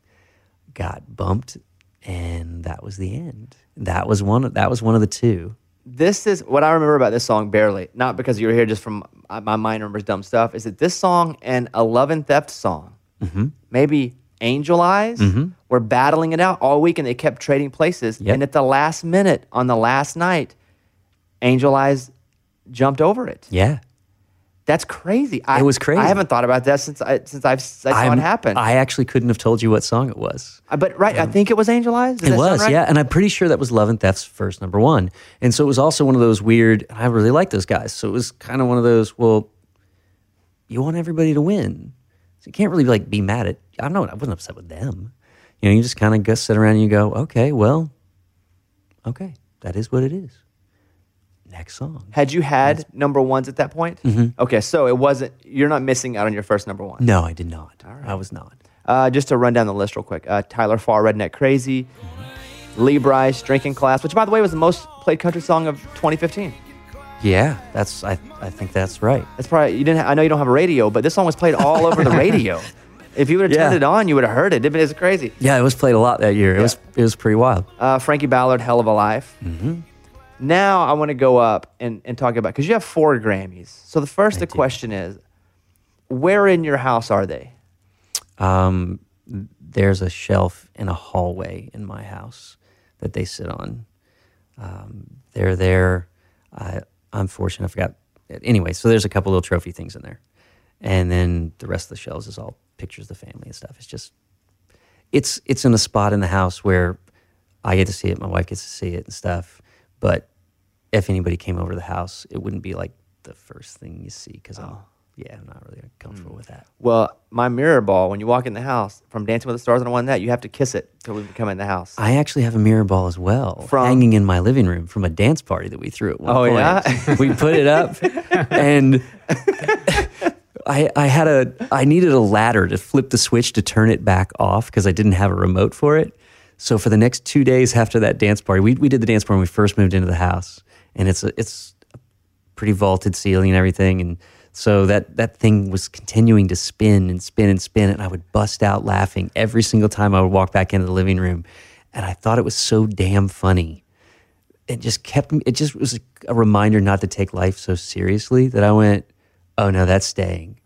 got bumped, and that was the end. That was one. Of, that was one of the two. This is what I remember about this song barely. Not because you were here, just from uh, my mind remembers dumb stuff. Is that this song and a love and theft song, Mm-hmm. maybe Angel Eyes, were battling it out all week, and they kept trading places. Yep. And at the last minute, on the last night, Angel Eyes jumped over it. Yeah. That's crazy. I, It was crazy. I haven't thought about that since I since I've I saw it happen. I actually couldn't have told you what song it was. Uh, but right, I think it was Angel Eyes. Does It was, right? yeah. And I'm pretty sure that was Love and Theft's first number one. And so it was also one of those weird, I really like those guys. So it was kind of one of those, well, you want everybody to win. You can't really like be mad at, I don't know, I wasn't upset with them. You know, you just kind of go sit around and you go, okay, well, okay, that is what it is. Next song. Had you had number ones at that point? Mm-hmm. Okay, so it wasn't. You're not missing out on your first number one. No, I did not. I was not. Uh, just to run down the list real quick: uh, Tyler Farr, "Redneck Crazy," Lee Brice, "Drinking Class," which, by the way, was the most played country song of 2015. Yeah, that's I I think that's right. That's probably you didn't. Ha- I know you don't have a radio, but this song was played all over the radio. <laughs> If you would have Yeah. turned it on, you would have heard it. It- It's crazy. Yeah, it was played a lot that year. It was it was pretty wild. Uh, Frankie Ballard, Hell of a Life. Mm-hmm. Now I want to go up and, and talk about because you have four Grammys. So the first the do. question is, where in your house are they? Um, there's a shelf in a hallway in my house that they sit on. Um, they're there. I, I'm fortunate. I forgot. Anyway, so there's a couple little trophy things in there, and then the rest of the shelves is all pictures of the family and stuff. It's just, it's it's in a spot in the house where I get to see it. My wife gets to see it and stuff. But if anybody came over to the house, it wouldn't be like the first thing you see because I'm, oh. Yeah, I'm not really comfortable hmm. with that. Well, my mirror ball. When you walk in the house from Dancing with the Stars and one that you have to kiss it till we come in the house. I actually have a mirror ball as well, From- hanging in my living room from a dance party that we threw at one Oh, point. yeah? we put it up, <laughs> and <laughs> I, I had a, I needed a ladder to flip the switch to turn it back off because I didn't have a remote for it. So for the next two days after that dance party, we, we did the dance party when we first moved into the house, and it's a, it's a pretty vaulted ceiling and everything, and so that that thing was continuing to spin and spin and spin, and I would bust out laughing every single time I would walk back into the living room, and I thought it was so damn funny. It just kept me. It just was a reminder not to take life so seriously that I went, oh no, that's staying.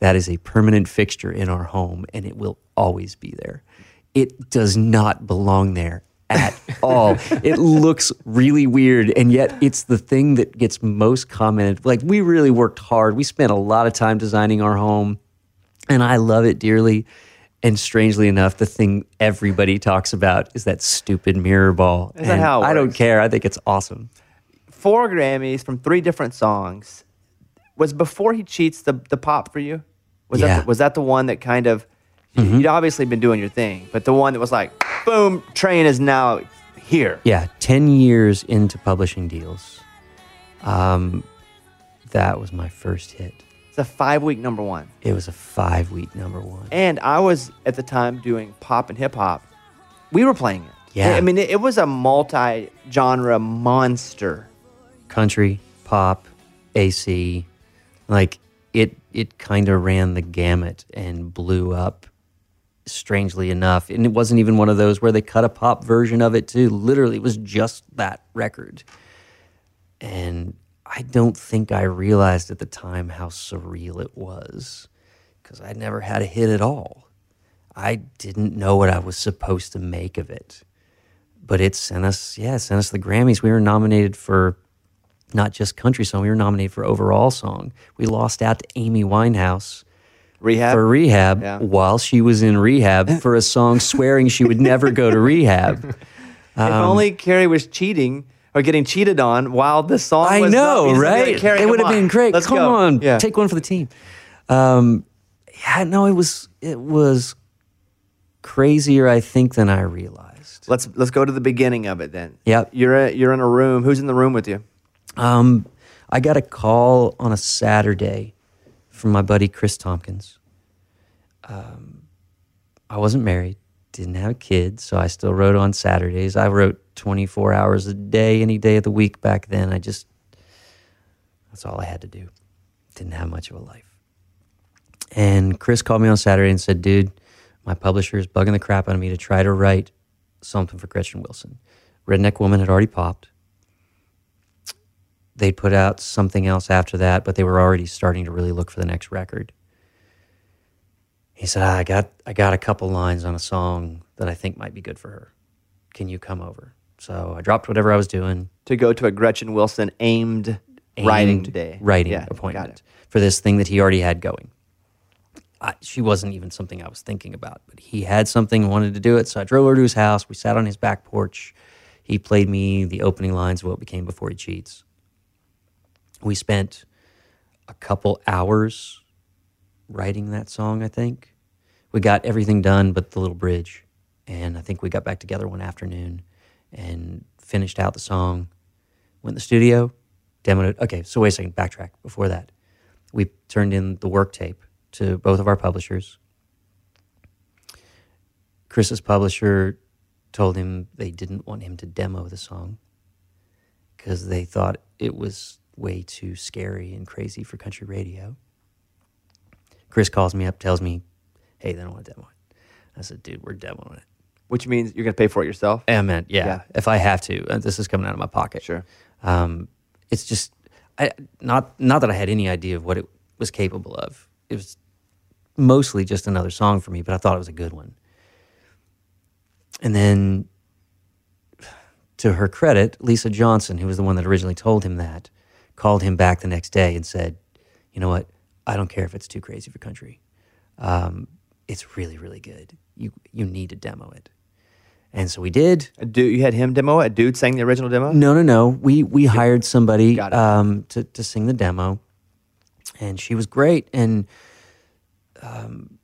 That is a permanent fixture in our home, and it will always be there. It does not belong there at all. It looks really weird, and yet it's the thing that gets most commented. Like we really worked hard. We spent a lot of time designing our home, and I love it dearly. And strangely enough, the thing everybody talks about is that stupid mirror ball. Is that how I don't care. I think it's awesome. Four Grammys from three different songs. Was before he cheats the the pop for you? Was Yeah. Mm-hmm. that the, was that the one that kind of you'd obviously been doing your thing, but the one that was like, boom, train is now here. Yeah, 10 years into publishing deals. Um, that was my first hit. It's a five week number one. It was a five week number one. And I was at the time doing pop and hip hop. We were playing it. Yeah. I mean, it, it was a multi genre monster. Country, pop, AC, like it. It kind of ran the gamut and blew up. Strangely enough, and it wasn't even one of those where they cut a pop version of it too. Literally, it was just that record. And I don't think I realized at the time how surreal it was because I never had a hit at all. I didn't know what I was supposed to make of it. But it sent us, yeah, sent us the Grammys. We were nominated for not just country song, we were nominated for overall song. We lost out to Amy Winehouse Rehab. for rehab Yeah. while she was in rehab <laughs> for a song swearing she would never go to rehab. <laughs> if Um, only Carrie was cheating or getting cheated on while the song I was know, up. He's like, right? Carrie, it would have been great. Let's Come go. on, Yeah. take one for the team. Um, yeah, no, it was it was crazier, I think, than I realized. Let's let's go to the beginning of it then. Yep. You're a, you're in a room. Who's in the room with you? Um, I got a call on a Saturday from my buddy Chris Tompkins. Um, I wasn't married, didn't have a kid, so I still wrote on Saturdays. I wrote 24 hours a day, any day of the week back then. I just, that's all I had to do. Didn't have much of a life. And Chris called me on Saturday and said, dude, my publisher is bugging the crap out of me to try to write something for Gretchen Wilson. Redneck Woman had already popped they put out something else after that, but they were already starting to really look for the next record. He said, "Ah, "I got I got a couple lines on a song that I think might be good for her. Can you come over?" So I dropped whatever I was doing, To go to a Gretchen Wilson aimed, writing day. writing Yeah, appointment for this thing that he already had going. I, she wasn't even something I was thinking about, but he had something and wanted to do it. So I drove over to his house. We sat on his back porch. He played me the opening lines of what became Before He Cheats. We spent a couple hours writing that song, I think. We got everything done but the little bridge. And I think we got back together one afternoon and finished out the song. Went in the studio, demoed it. Okay, so wait a second, backtrack. Before that, we turned in the work tape to both of our publishers. Chris's publisher told him they didn't want him to demo the song because they thought it was way too scary and crazy for country radio. Chris calls me up, tells me, "Hey, they don't want to demo it." I said, "Dude, we're demoing it." Which means you're going to pay for it yourself. I meant, yeah, Yeah. if I have to, uh, this is coming out of my pocket. Sure. Um, it's just, I not not that I had any idea of what it was capable of. It was mostly just another song for me, but I thought it was a good one. And then, to her credit, Lisa Johnson, who was the one that originally told him that, called him back the next day and said, "You know what? I don't care if it's too crazy for country. Um, it's really, really good. You you need to demo it." And so we did. A dude, you had him demo it? A dude sang the original demo? No, no, no. We we hired somebody um, to to sing the demo, and she was great. And um,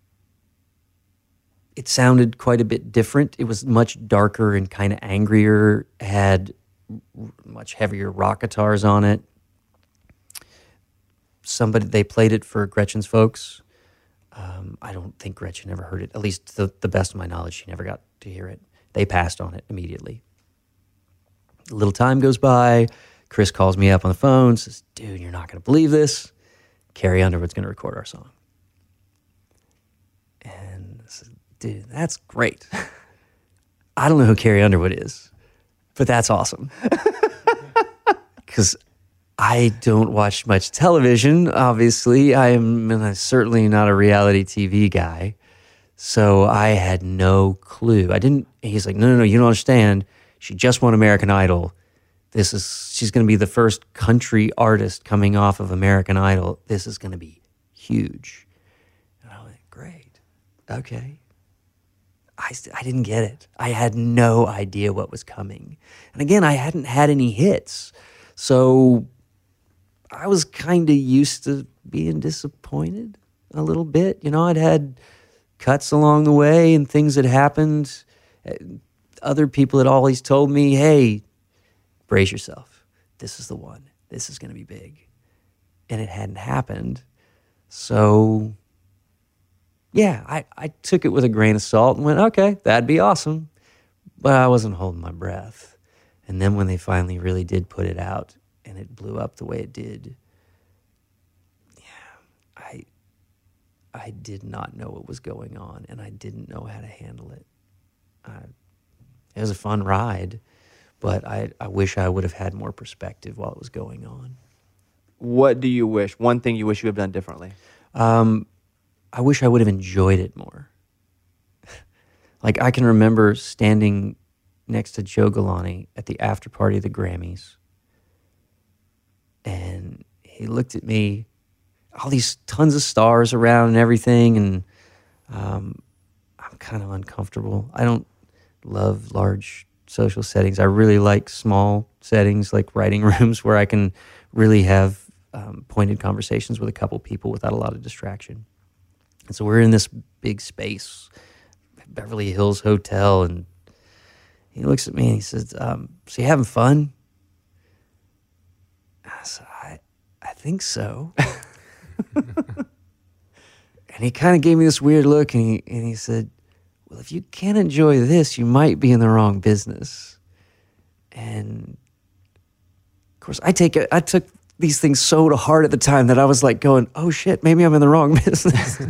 it sounded quite a bit different. It was much darker and kind of angrier. Had r- much heavier rock guitars on it. Somebody they played it for Gretchen's folks. Um, I don't think Gretchen ever heard it. At least to the best of my knowledge, she never got to hear it. They passed on it immediately. A little time goes by. Chris calls me up on the phone, says, Dude, you're not going to believe this. Carrie Underwood's going to record our song. And I said, Dude, that's great. <laughs> I don't know who Carrie Underwood is, but that's awesome. <laughs> Because I don't watch much television, obviously. I am certainly not a reality TV guy. So I had no clue. I didn't. He's like, no, no, no, you don't understand. She just won American Idol. This is, she's going to be the first country artist coming off of American Idol. This is going to be huge. And I went, great. Okay. I, I didn't get it. I had no idea what was coming. And again, I hadn't had any hits. So I was kind of used to being disappointed a little bit. You know, I'd had cuts along the way and things had happened. Uh, Other people had always told me, hey, brace yourself. This is the one. This is going to be big. And it hadn't happened. So, yeah, I, I took it with a grain of salt and went, okay, that'd be awesome. But I wasn't holding my breath. And then when they finally really did put it out and it blew up the way it did, yeah, I I did not know what was going on and I didn't know how to handle it. I, it was a fun ride, but I, I wish I would have had more perspective while it was going on. What do you wish? One thing you wish you had done differently? Um, I wish I would have enjoyed it more. <laughs> like I can remember standing next to Joe Galante at the after party of the Grammys, and he looked at me, all these tons of stars around and everything, and um, I'm kind of uncomfortable. I don't love large social settings. I really like small settings, like writing <laughs> rooms, where I can really have um, pointed conversations with a couple people without a lot of distraction. And so we're in this big space, Beverly Hills Hotel, and he looks at me and he says, um, "So you having fun?" I said, "I, I think so." and he kind of gave me this weird look, and he and he said, "Well, if you can't enjoy this, you might be in the wrong business." And of course, I take it. I took these things so to heart at the time that I was like going, "Oh shit, maybe I'm in the wrong <laughs> business."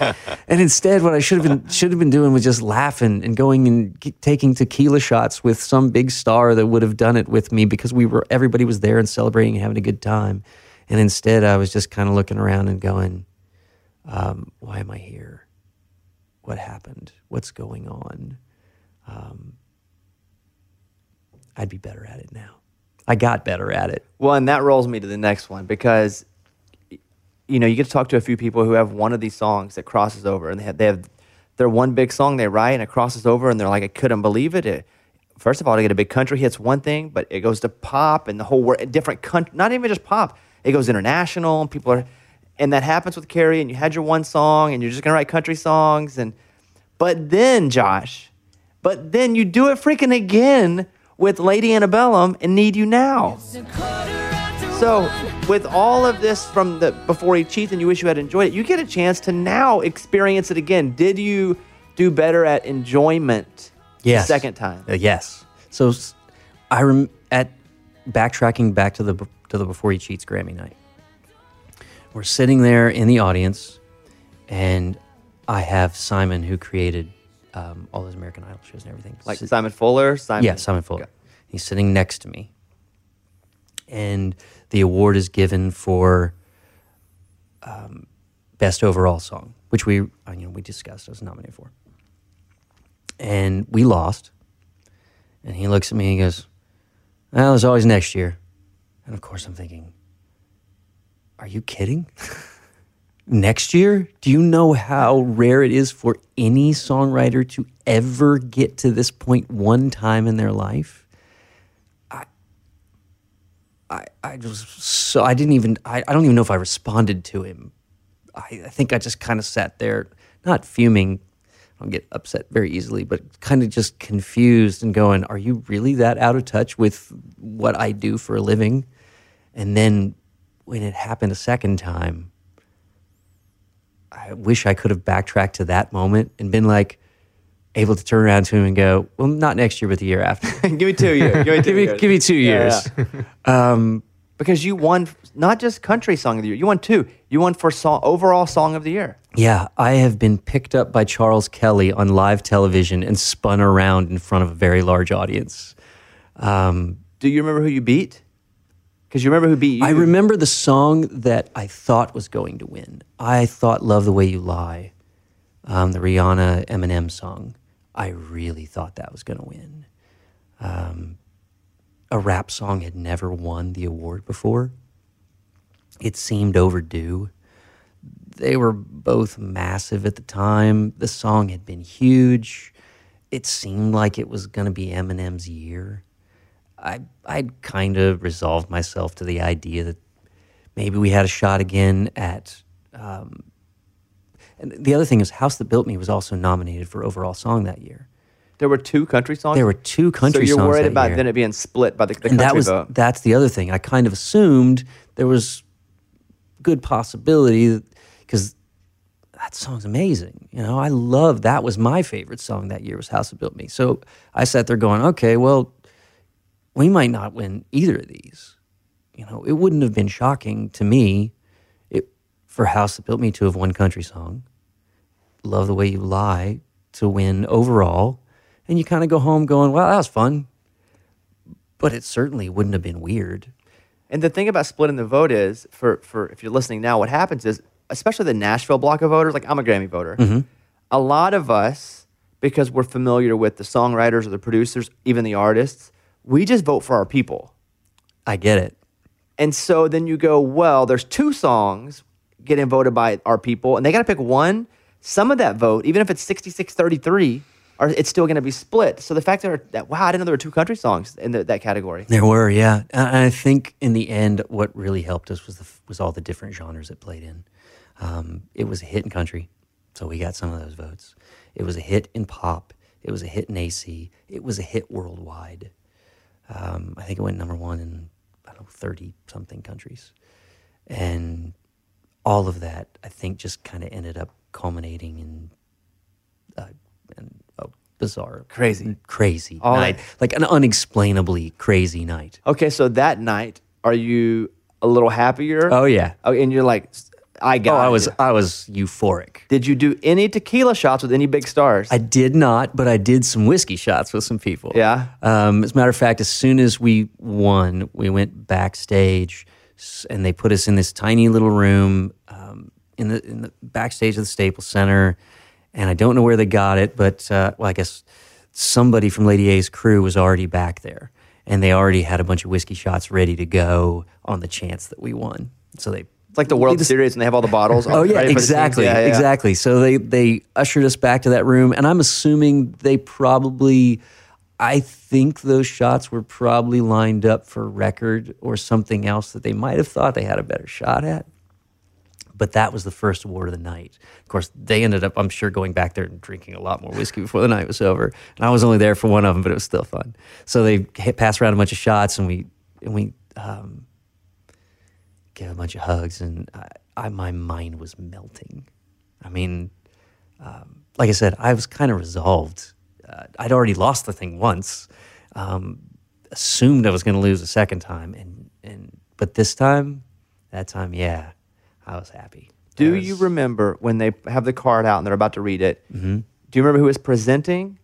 and instead, what I should have been should have been doing was just laughing and going and taking tequila shots with some big star that would have done it with me because we were everybody was there and celebrating and having a good time. And instead, I was just kind of looking around and going, um, "Why am I here? What happened? What's going on?" Um, I'd be better at it now. I got better at it. Well, and that rolls me to the next one because, you know, you get to talk to a few people who have one of these songs that crosses over, and they have they have their one big song they write and it crosses over, and they're like, I couldn't believe it. it first of all, to get a big country hit's one thing, but it goes to pop and the whole world, different country, not even just pop. It goes international, and people are, and that happens with Carrie. And you had your one song, and you're just gonna write country songs, and but then Josh, but then you do it freaking again with Lady Antebellum and Need You Now. So, with all of this from the before he cheats and you wish you had enjoyed it, you get a chance to now experience it again. Did you do better at enjoyment Yes. the second time? Uh, yes. So I rem- at backtracking back to the to the Before He Cheats Grammy night. We're sitting there in the audience, and I have Simon, who created um, all those American Idol shows and everything. Like sit- Simon Fuller, Simon. yeah, Simon Fuller. Okay. He's sitting next to me. And the award is given for um, best overall song, which we you know we discussed. I was nominated for, and we lost. And he looks at me and he goes, "Well, there's always next year." And of course, I'm thinking, "Are you kidding?" <laughs> next year? Do you know how rare it is for any songwriter to ever get to this point one time in their life? I, I, I just so I didn't even I, I don't even know if I responded to him. I, I think I just kind of sat there, not fuming. I don't get upset very easily, but kind of just confused and going, "Are you really that out of touch with what I do for a living?" And then when it happened a second time, I wish I could have backtracked to that moment and been like able to turn around to him and go, "Well, not next year, but the year after. <laughs> give me two years. Give me <laughs> two give me years. give me two Yeah, years." yeah. <laughs> because you won not just country song of the year. You won two. You won for song overall song of the year. Yeah, I have been picked up by Charles Kelley on live television and spun around in front of a very large audience. Um, Do you remember who you beat? Because you remember who beat you. I remember the song that I thought was going to win. I thought "Love the Way You Lie," um, the Rihanna Eminem song. I really thought that was going to win. Um, a rap song had never won the award before. It seemed overdue. They were both massive at the time. The song had been huge. It seemed like it was going to be Eminem's year. I I'd kind of resolved myself to the idea that maybe we had a shot again at. Um, and the other thing is, "House That Built Me" was also nominated for overall song that year. there were two country songs. There were two country songs. So you're worried about year. then it being split by the, the country and that was vote. that's the other thing. I kind of assumed there was good possibility because that song's amazing. You know, I love that was my favorite song that year was House That Built Me. So I sat there going, okay, well, we might not win either of these. You know, it wouldn't have been shocking to me it, for House That Built Me to have won country song, Love the Way You Lie to win overall. And you kind of go home going, well, that was fun. But it certainly wouldn't have been weird. And the thing about splitting the vote is, for, for if you're listening now, what happens is, especially the Nashville block of voters, like I'm a Grammy voter, Mm-hmm. a lot of us, because we're familiar with the songwriters or the producers, even the artists, we just vote for our people. I get it. And so then you go, well, there's two songs getting voted by our people, and they got to pick one. Some of that vote, even if it's 66 33, are, it's still going to be split. So the fact that, that, wow, I didn't know there were two country songs in the, that category. There were, yeah. And I think in the end, what really helped us was the, was all the different genres it played in. Um, it was a hit in country, so we got some of those votes. It was a hit in pop. It was a hit in AC. It was a hit worldwide. Um, I think it went number one in I don't know thirty something countries, and all of that I think just kind of ended up culminating in, uh, in a bizarre, Crazy. crazy All night, like an unexplainably crazy night. Okay, so that night, are you a little happier? Oh yeah. Oh, and you're like, I got. Oh, I was. I was euphoric. Did you do any tequila shots with any big stars? I did not, but I did some whiskey shots with some people. Yeah? Um, as a matter of fact, as soon as we won, we went backstage, and they put us in this tiny little room um, in the in the backstage of the Staples Center, and I don't know where they got it, but uh, well, I guess somebody from Lady A's crew was already back there, and they already had a bunch of whiskey shots ready to go on the chance that we won. So they it's like the World just- Series and they have all the bottles. Oh yeah, ready for the teams. exactly, Yeah, yeah. exactly. So they they ushered us back to that room, and I'm assuming they probably, I think those shots were probably lined up for record or something else that they might have thought they had a better shot at. But that was the first award of the night. Of course, they ended up, I'm sure, going back there and drinking a lot more whiskey before the night was over. And I was only there for one of them, but it was still fun. So they hit, passed around a bunch of shots, and we and we um, gave a bunch of hugs, and I, I, my mind was melting. I mean, um, like I said, I was kind of resolved. Uh, I'd already lost the thing once. Um, assumed I was going to lose a second time, and and but this time, that time, yeah, I was happy. Do That you remember when they have the card out and they're about to read it? Mm-hmm. Do you remember who was presenting?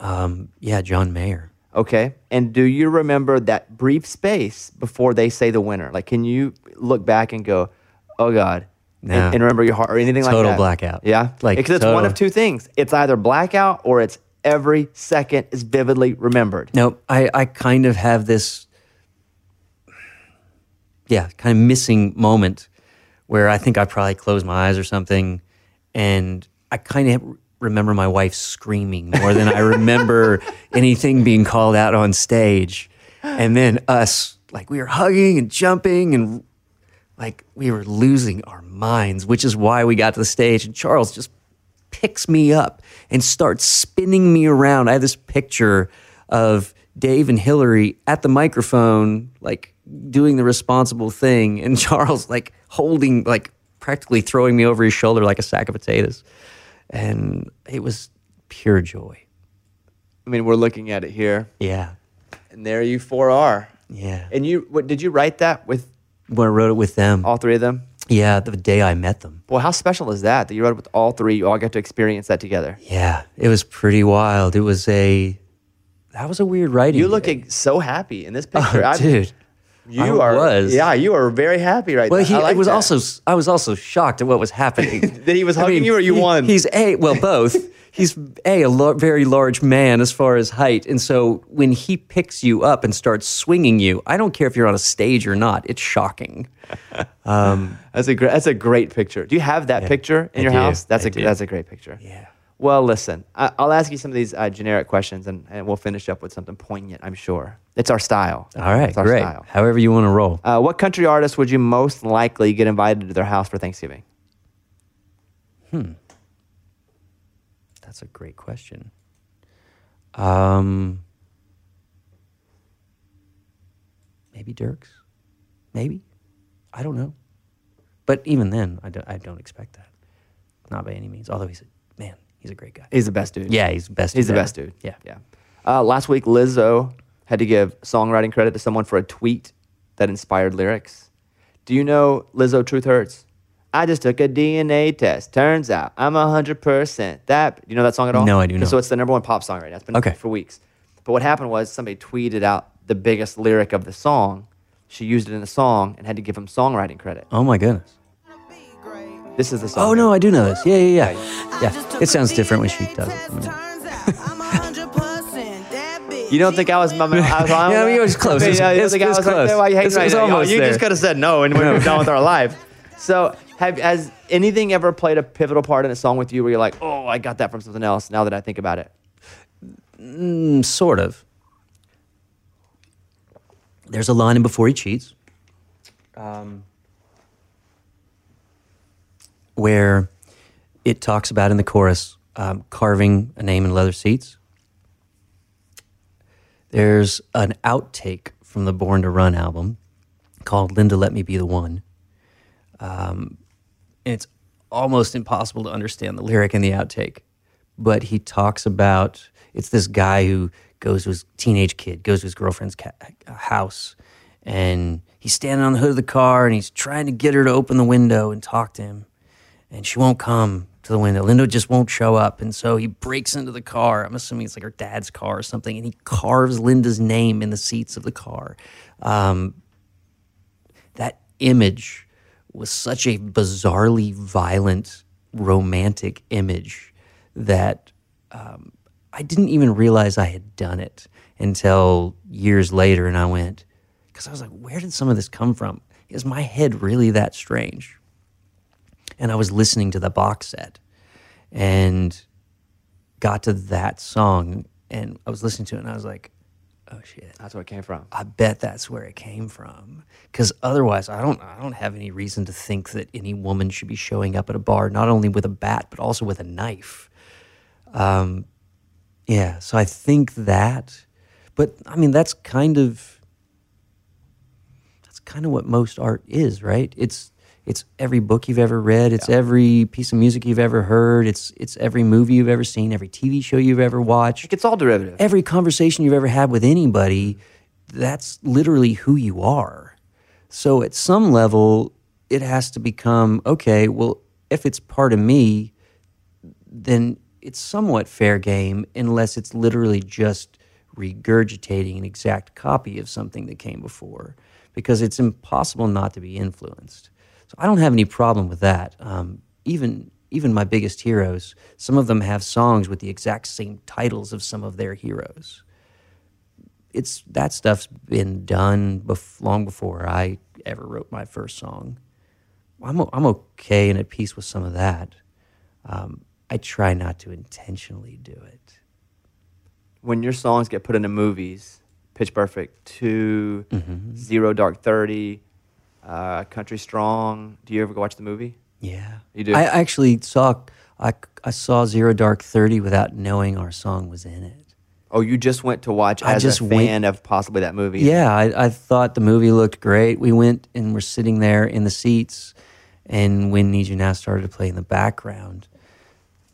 Um, yeah, John Mayer. Okay. And do you remember that brief space before they say the winner? Like, can you look back and go, oh God? No. And, and remember your heart or anything like that? Total blackout. Yeah. Like, because it's one of two things it's either blackout or it's every second is vividly remembered. No, I, I kind of have this, yeah, kind of missing moment where I think I probably closed my eyes or something, and I kind of remember my wife screaming more than I remember <laughs> anything being called out on stage, and then us like we were hugging and jumping and like we were losing our minds, which is why we got to the stage and Charles just picks me up and starts spinning me around. I have this picture of Dave and Hillary at the microphone, like doing the responsible thing, and <laughs> Charles like holding, like practically throwing me over his shoulder like a sack of potatoes. And it was pure joy. I mean, we're looking at it here, Yeah. and there you four are. Yeah. And you, what, did you write that with When I wrote it with them. all three of them? Yeah, the day I met them. Well, how special is that? That you wrote it with all three. You all got to experience that together. Yeah, it was pretty wild. It was a that was a weird writing. You look day. so happy in this oh, picture. I- dude. You I are. was. Yeah, you are very happy right Well, now. he I like was that. also I was also shocked at what was happening. <laughs> That he was hugging you or you he- won? He's a well both. <laughs> He's a a lar- very large man as far as height, and so when he picks you up and starts swinging you, I don't care if you're on a stage or not. It's shocking. <laughs> That's a great. That's a great picture. Do you have that picture in I your do. house? That's I a do. that's a great picture. Yeah. Well, listen, I, I'll ask you some of these uh, generic questions, and, and we'll finish up with something poignant. I'm sure it's our style. All right, it's our great. style. However you want to roll. Uh, what country artist would you most likely get invited to their house for Thanksgiving? Hmm. That's a great question. Um, maybe Dierks. Maybe. I don't know. But even then, I don't, I don't expect that. Not by any means. Although he's a man, he's a great guy. He's the best dude. Yeah, he's the best. he's the ever. best dude. Yeah. yeah. Uh, last week, Lizzo had to give songwriting credit to someone for a tweet that inspired lyrics. Do you know Lizzo Truth Hurts? I just took a DNA test. Turns out I'm 100% that. Do you know that song at all? No, I do not. So it's the number one pop song right now. It's been Okay. for weeks. But what happened was somebody tweeted out the biggest lyric of the song. She used it in the song and had to give him songwriting credit. Oh my goodness. This is the song. Oh no, I do know this. Yeah, yeah, yeah. Yeah, it sounds different when she does it. I mean, <laughs> You don't think I was? I was on <laughs> Yeah, it was close. <laughs> You It was- don't think I was was right close. there? Why you It hating was- right it now? almost You there. just could have said no, and we were done with our life. So, have has anything ever played a pivotal part in a song with you where you're like, oh, I got that from something else? Now that I think about it, Mm, sort of. There's a line in Before He Cheats um, where it talks about in the chorus um, carving a name in leather seats. There's an outtake from the Born to Run album called Linda Let Me Be the One. Um, and it's almost impossible to understand the lyric in the outtake. But he talks about it's this guy who goes to his teenage kid, goes to his girlfriend's ca- house, and he's standing on the hood of the car and he's trying to get her to open the window and talk to him. And she won't come to the window. Linda just won't show up. And so he breaks into the car. I'm assuming it's like her dad's car or something. And he carves Linda's name in the seats of the car. Um, that image was such a bizarrely violent, romantic image that um, I didn't even realize I had done it until years later. And I went, because I was like, where did some of this come from? Is my head really that strange? And I was listening to the box set and got to that song and I was listening to it and I was like, oh shit. that's where it came from. I bet that's where it came from. Because otherwise, I don't, I don't have any reason to think that any woman should be showing up at a bar not only with a bat but also with a knife. Um, yeah. So I think that, but I mean, that's kind of, that's kind of what most art is, right? It's, it's every book you've ever read. It's every piece of music you've ever heard. It's, it's every movie you've ever seen. Every TV show you've ever watched It's all derivative. every conversation you've ever had with anybody that's literally who you are. So at some level, it has to become okay, well, if it's part of me, then it's somewhat fair game unless it's literally just regurgitating an exact copy of something that came before because it's impossible not to be influenced. So I don't have any problem with that. Um, even even my biggest heroes, some of them have songs with the exact same titles of some of their heroes. It's that stuff's been done bef- long before I ever wrote my first song. I'm o- I'm okay and at peace with some of that. Um, I try not to intentionally do it. When your songs get put into movies, Pitch Perfect 2, Mm-hmm. Zero Dark 30, uh, Country Strong, do you ever go watch the movie? Yeah, You do? I actually saw I, I saw Zero Dark Thirty without knowing our song was in it. Oh, you just went to watch I as just a went- fan of possibly that movie. Yeah, I, I thought the movie looked great. We went and we're sitting there in the seats, and when Need You Now started to play in the background,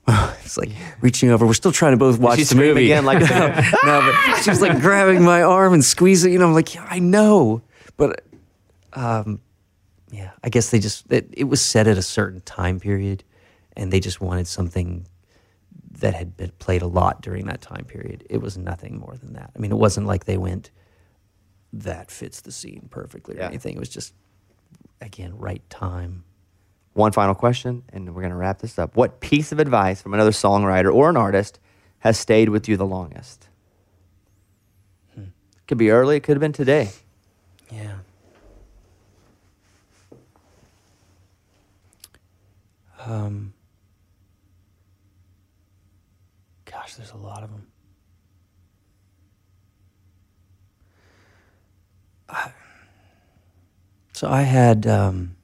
<laughs> it's like <laughs> reaching over. We're still trying to both watch she the movie again like <laughs> no, but she was like grabbing my arm and squeezing. You know, I'm like, yeah, I know, but um, yeah, I guess they just it, it was set at a certain time period, and they just wanted something that had been played a lot during that time period. It was nothing more than that. I mean, it wasn't like they went that fits the scene perfectly or Yeah. anything. It was just again right time. One final question, and we're going to wrap this up. What piece of advice from another songwriter or an artist has stayed with you the longest? Could be early, it could have been today. Yeah. Um, gosh, there's a lot of them. I, so I had um,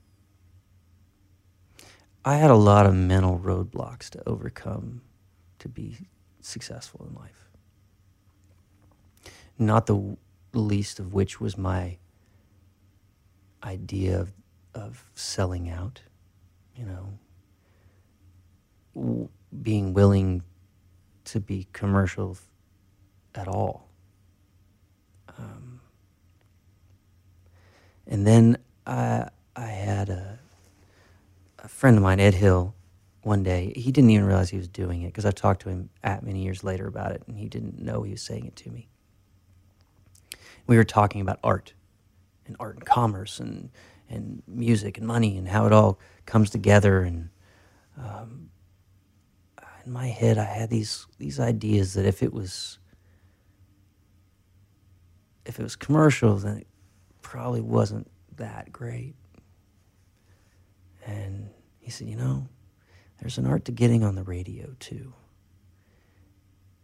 I had a lot of mental roadblocks to overcome to be successful in life. Not the least of which was my idea of, of selling out, you know, being willing to be commercial at all. Um, and then I, I had a, a friend of mine, Ed Hill, one day. He didn't even realize he was doing it because I talked to him at many years later about it, and he didn't know he was saying it to me. We were talking about art and art and commerce and and music and money and how it all comes together and um, in my head I had these these ideas that if it was if it was commercial then it probably wasn't that great. And he said you know there's an art to getting on the radio too.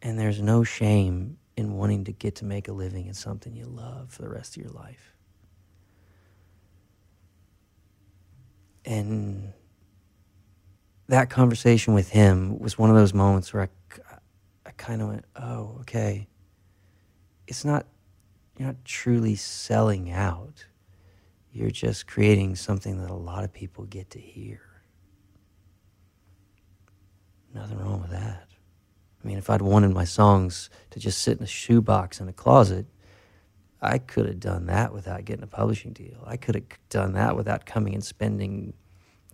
And there's no shame in wanting to get to make a living in something you love for the rest of your life. And that conversation with him was one of those moments where I, I kind of went, oh, okay. It's not, you're not truly selling out. You're just creating something that a lot of people get to hear. Nothing wrong with that. I mean, if I'd wanted my songs to just sit in a shoebox in a closet, I could have done that without getting a publishing deal. I could have done that without coming and spending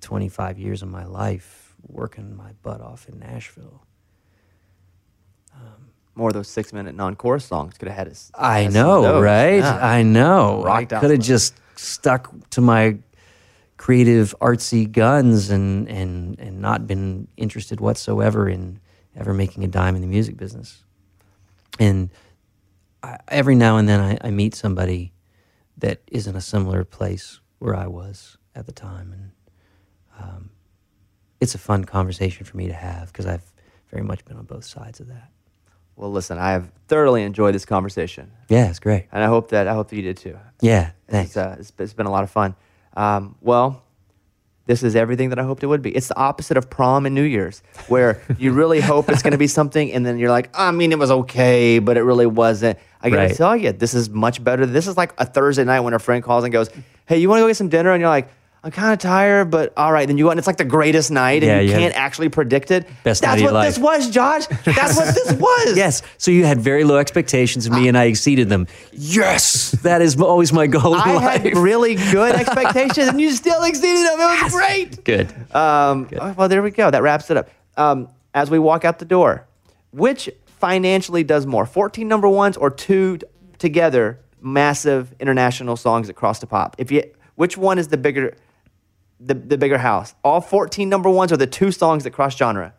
25 years of my life working my butt off in Nashville. Um, More of those six minute non chorus songs could have had us. I had some of know, right? Yeah. I know. Rocked I could have just stuck to my creative artsy guns and, and, and not been interested whatsoever in ever making a dime in the music business. And I, every now and then I, I meet somebody that is in a similar place where I was at the time. And um, it's a fun conversation for me to have because I've very much been on both sides of that. Well, listen, I have thoroughly enjoyed this conversation, Yeah, it's great. and I hope that I hope that you did too. Yeah, It's, thanks. uh, it's, it's been a lot of fun. Um, well, this is everything that I hoped it would be. It's the opposite of prom and New Year's, where <laughs> you really hope it's going to be something, and then you're like, I mean, it was okay, but it really wasn't. I gotta Right. tell you, this is much better. This is like a Thursday night when a friend calls and goes, Hey, you want to go get some dinner? And you're like, I'm kind of tired, but all right. Then you go and it's like the greatest night, and Yeah, you you can't actually predict it. Best That's night of your what this was, Josh. That's what this <laughs> was. Yes. So you had very low expectations of me, and I exceeded them. Yes, that is always my goal I life. had really good <laughs> expectations, and you still exceeded them. It was great. Good. Um, oh, well, there we go. That wraps it up. Um, as we walk out the door, which financially does more, 14 number ones or two t- together massive international songs that cross the pop? If you, which one is the bigger, the, the bigger house? All 14 number ones are the two songs that cross genre?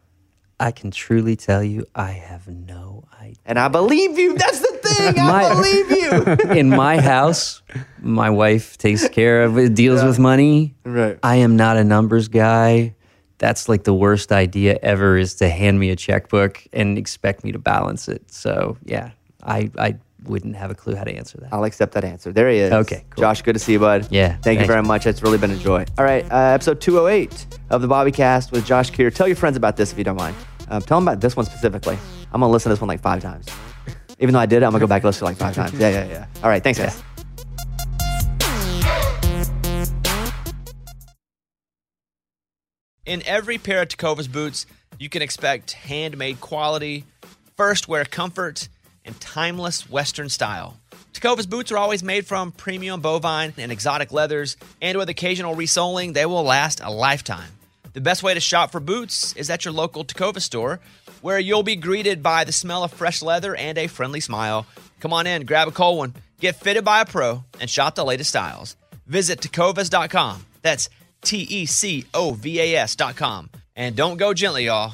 I can truly tell you, I have no idea. And I believe you. That's the thing. I <laughs> My- believe you. <laughs> In my house, my wife takes care of it, deals with money. Right. I am not a numbers guy. That's like the worst idea ever is to hand me a checkbook and expect me to balance it. So yeah, I, I wouldn't have a clue how to answer that. I'll accept that answer. There he is. Okay, cool. Josh, good to see you, bud. Yeah, Thank you very much. It's really been a joy. All right, uh, episode 208 of the Bobby Cast with Josh Kear. Tell your friends about this if you don't mind. Um, tell them about this one specifically. I'm going to listen to this one like five times. Even though I did it, I'm going to go back and listen to it like five times. Yeah, yeah, yeah. All right, thanks, guys. In every pair of Tecovas boots, you can expect handmade quality, first wear comfort, and timeless Western style. Tecovas boots are always made from premium bovine and exotic leathers, and with occasional resoling, they will last a lifetime. The best way to shop for boots is at your local Tecova store, where you'll be greeted by the smell of fresh leather and a friendly smile. Come on in, grab a cold one, get fitted by a pro, and shop the latest styles. Visit tecovas.com. That's T E C O V A S.com. And don't go gently, y'all.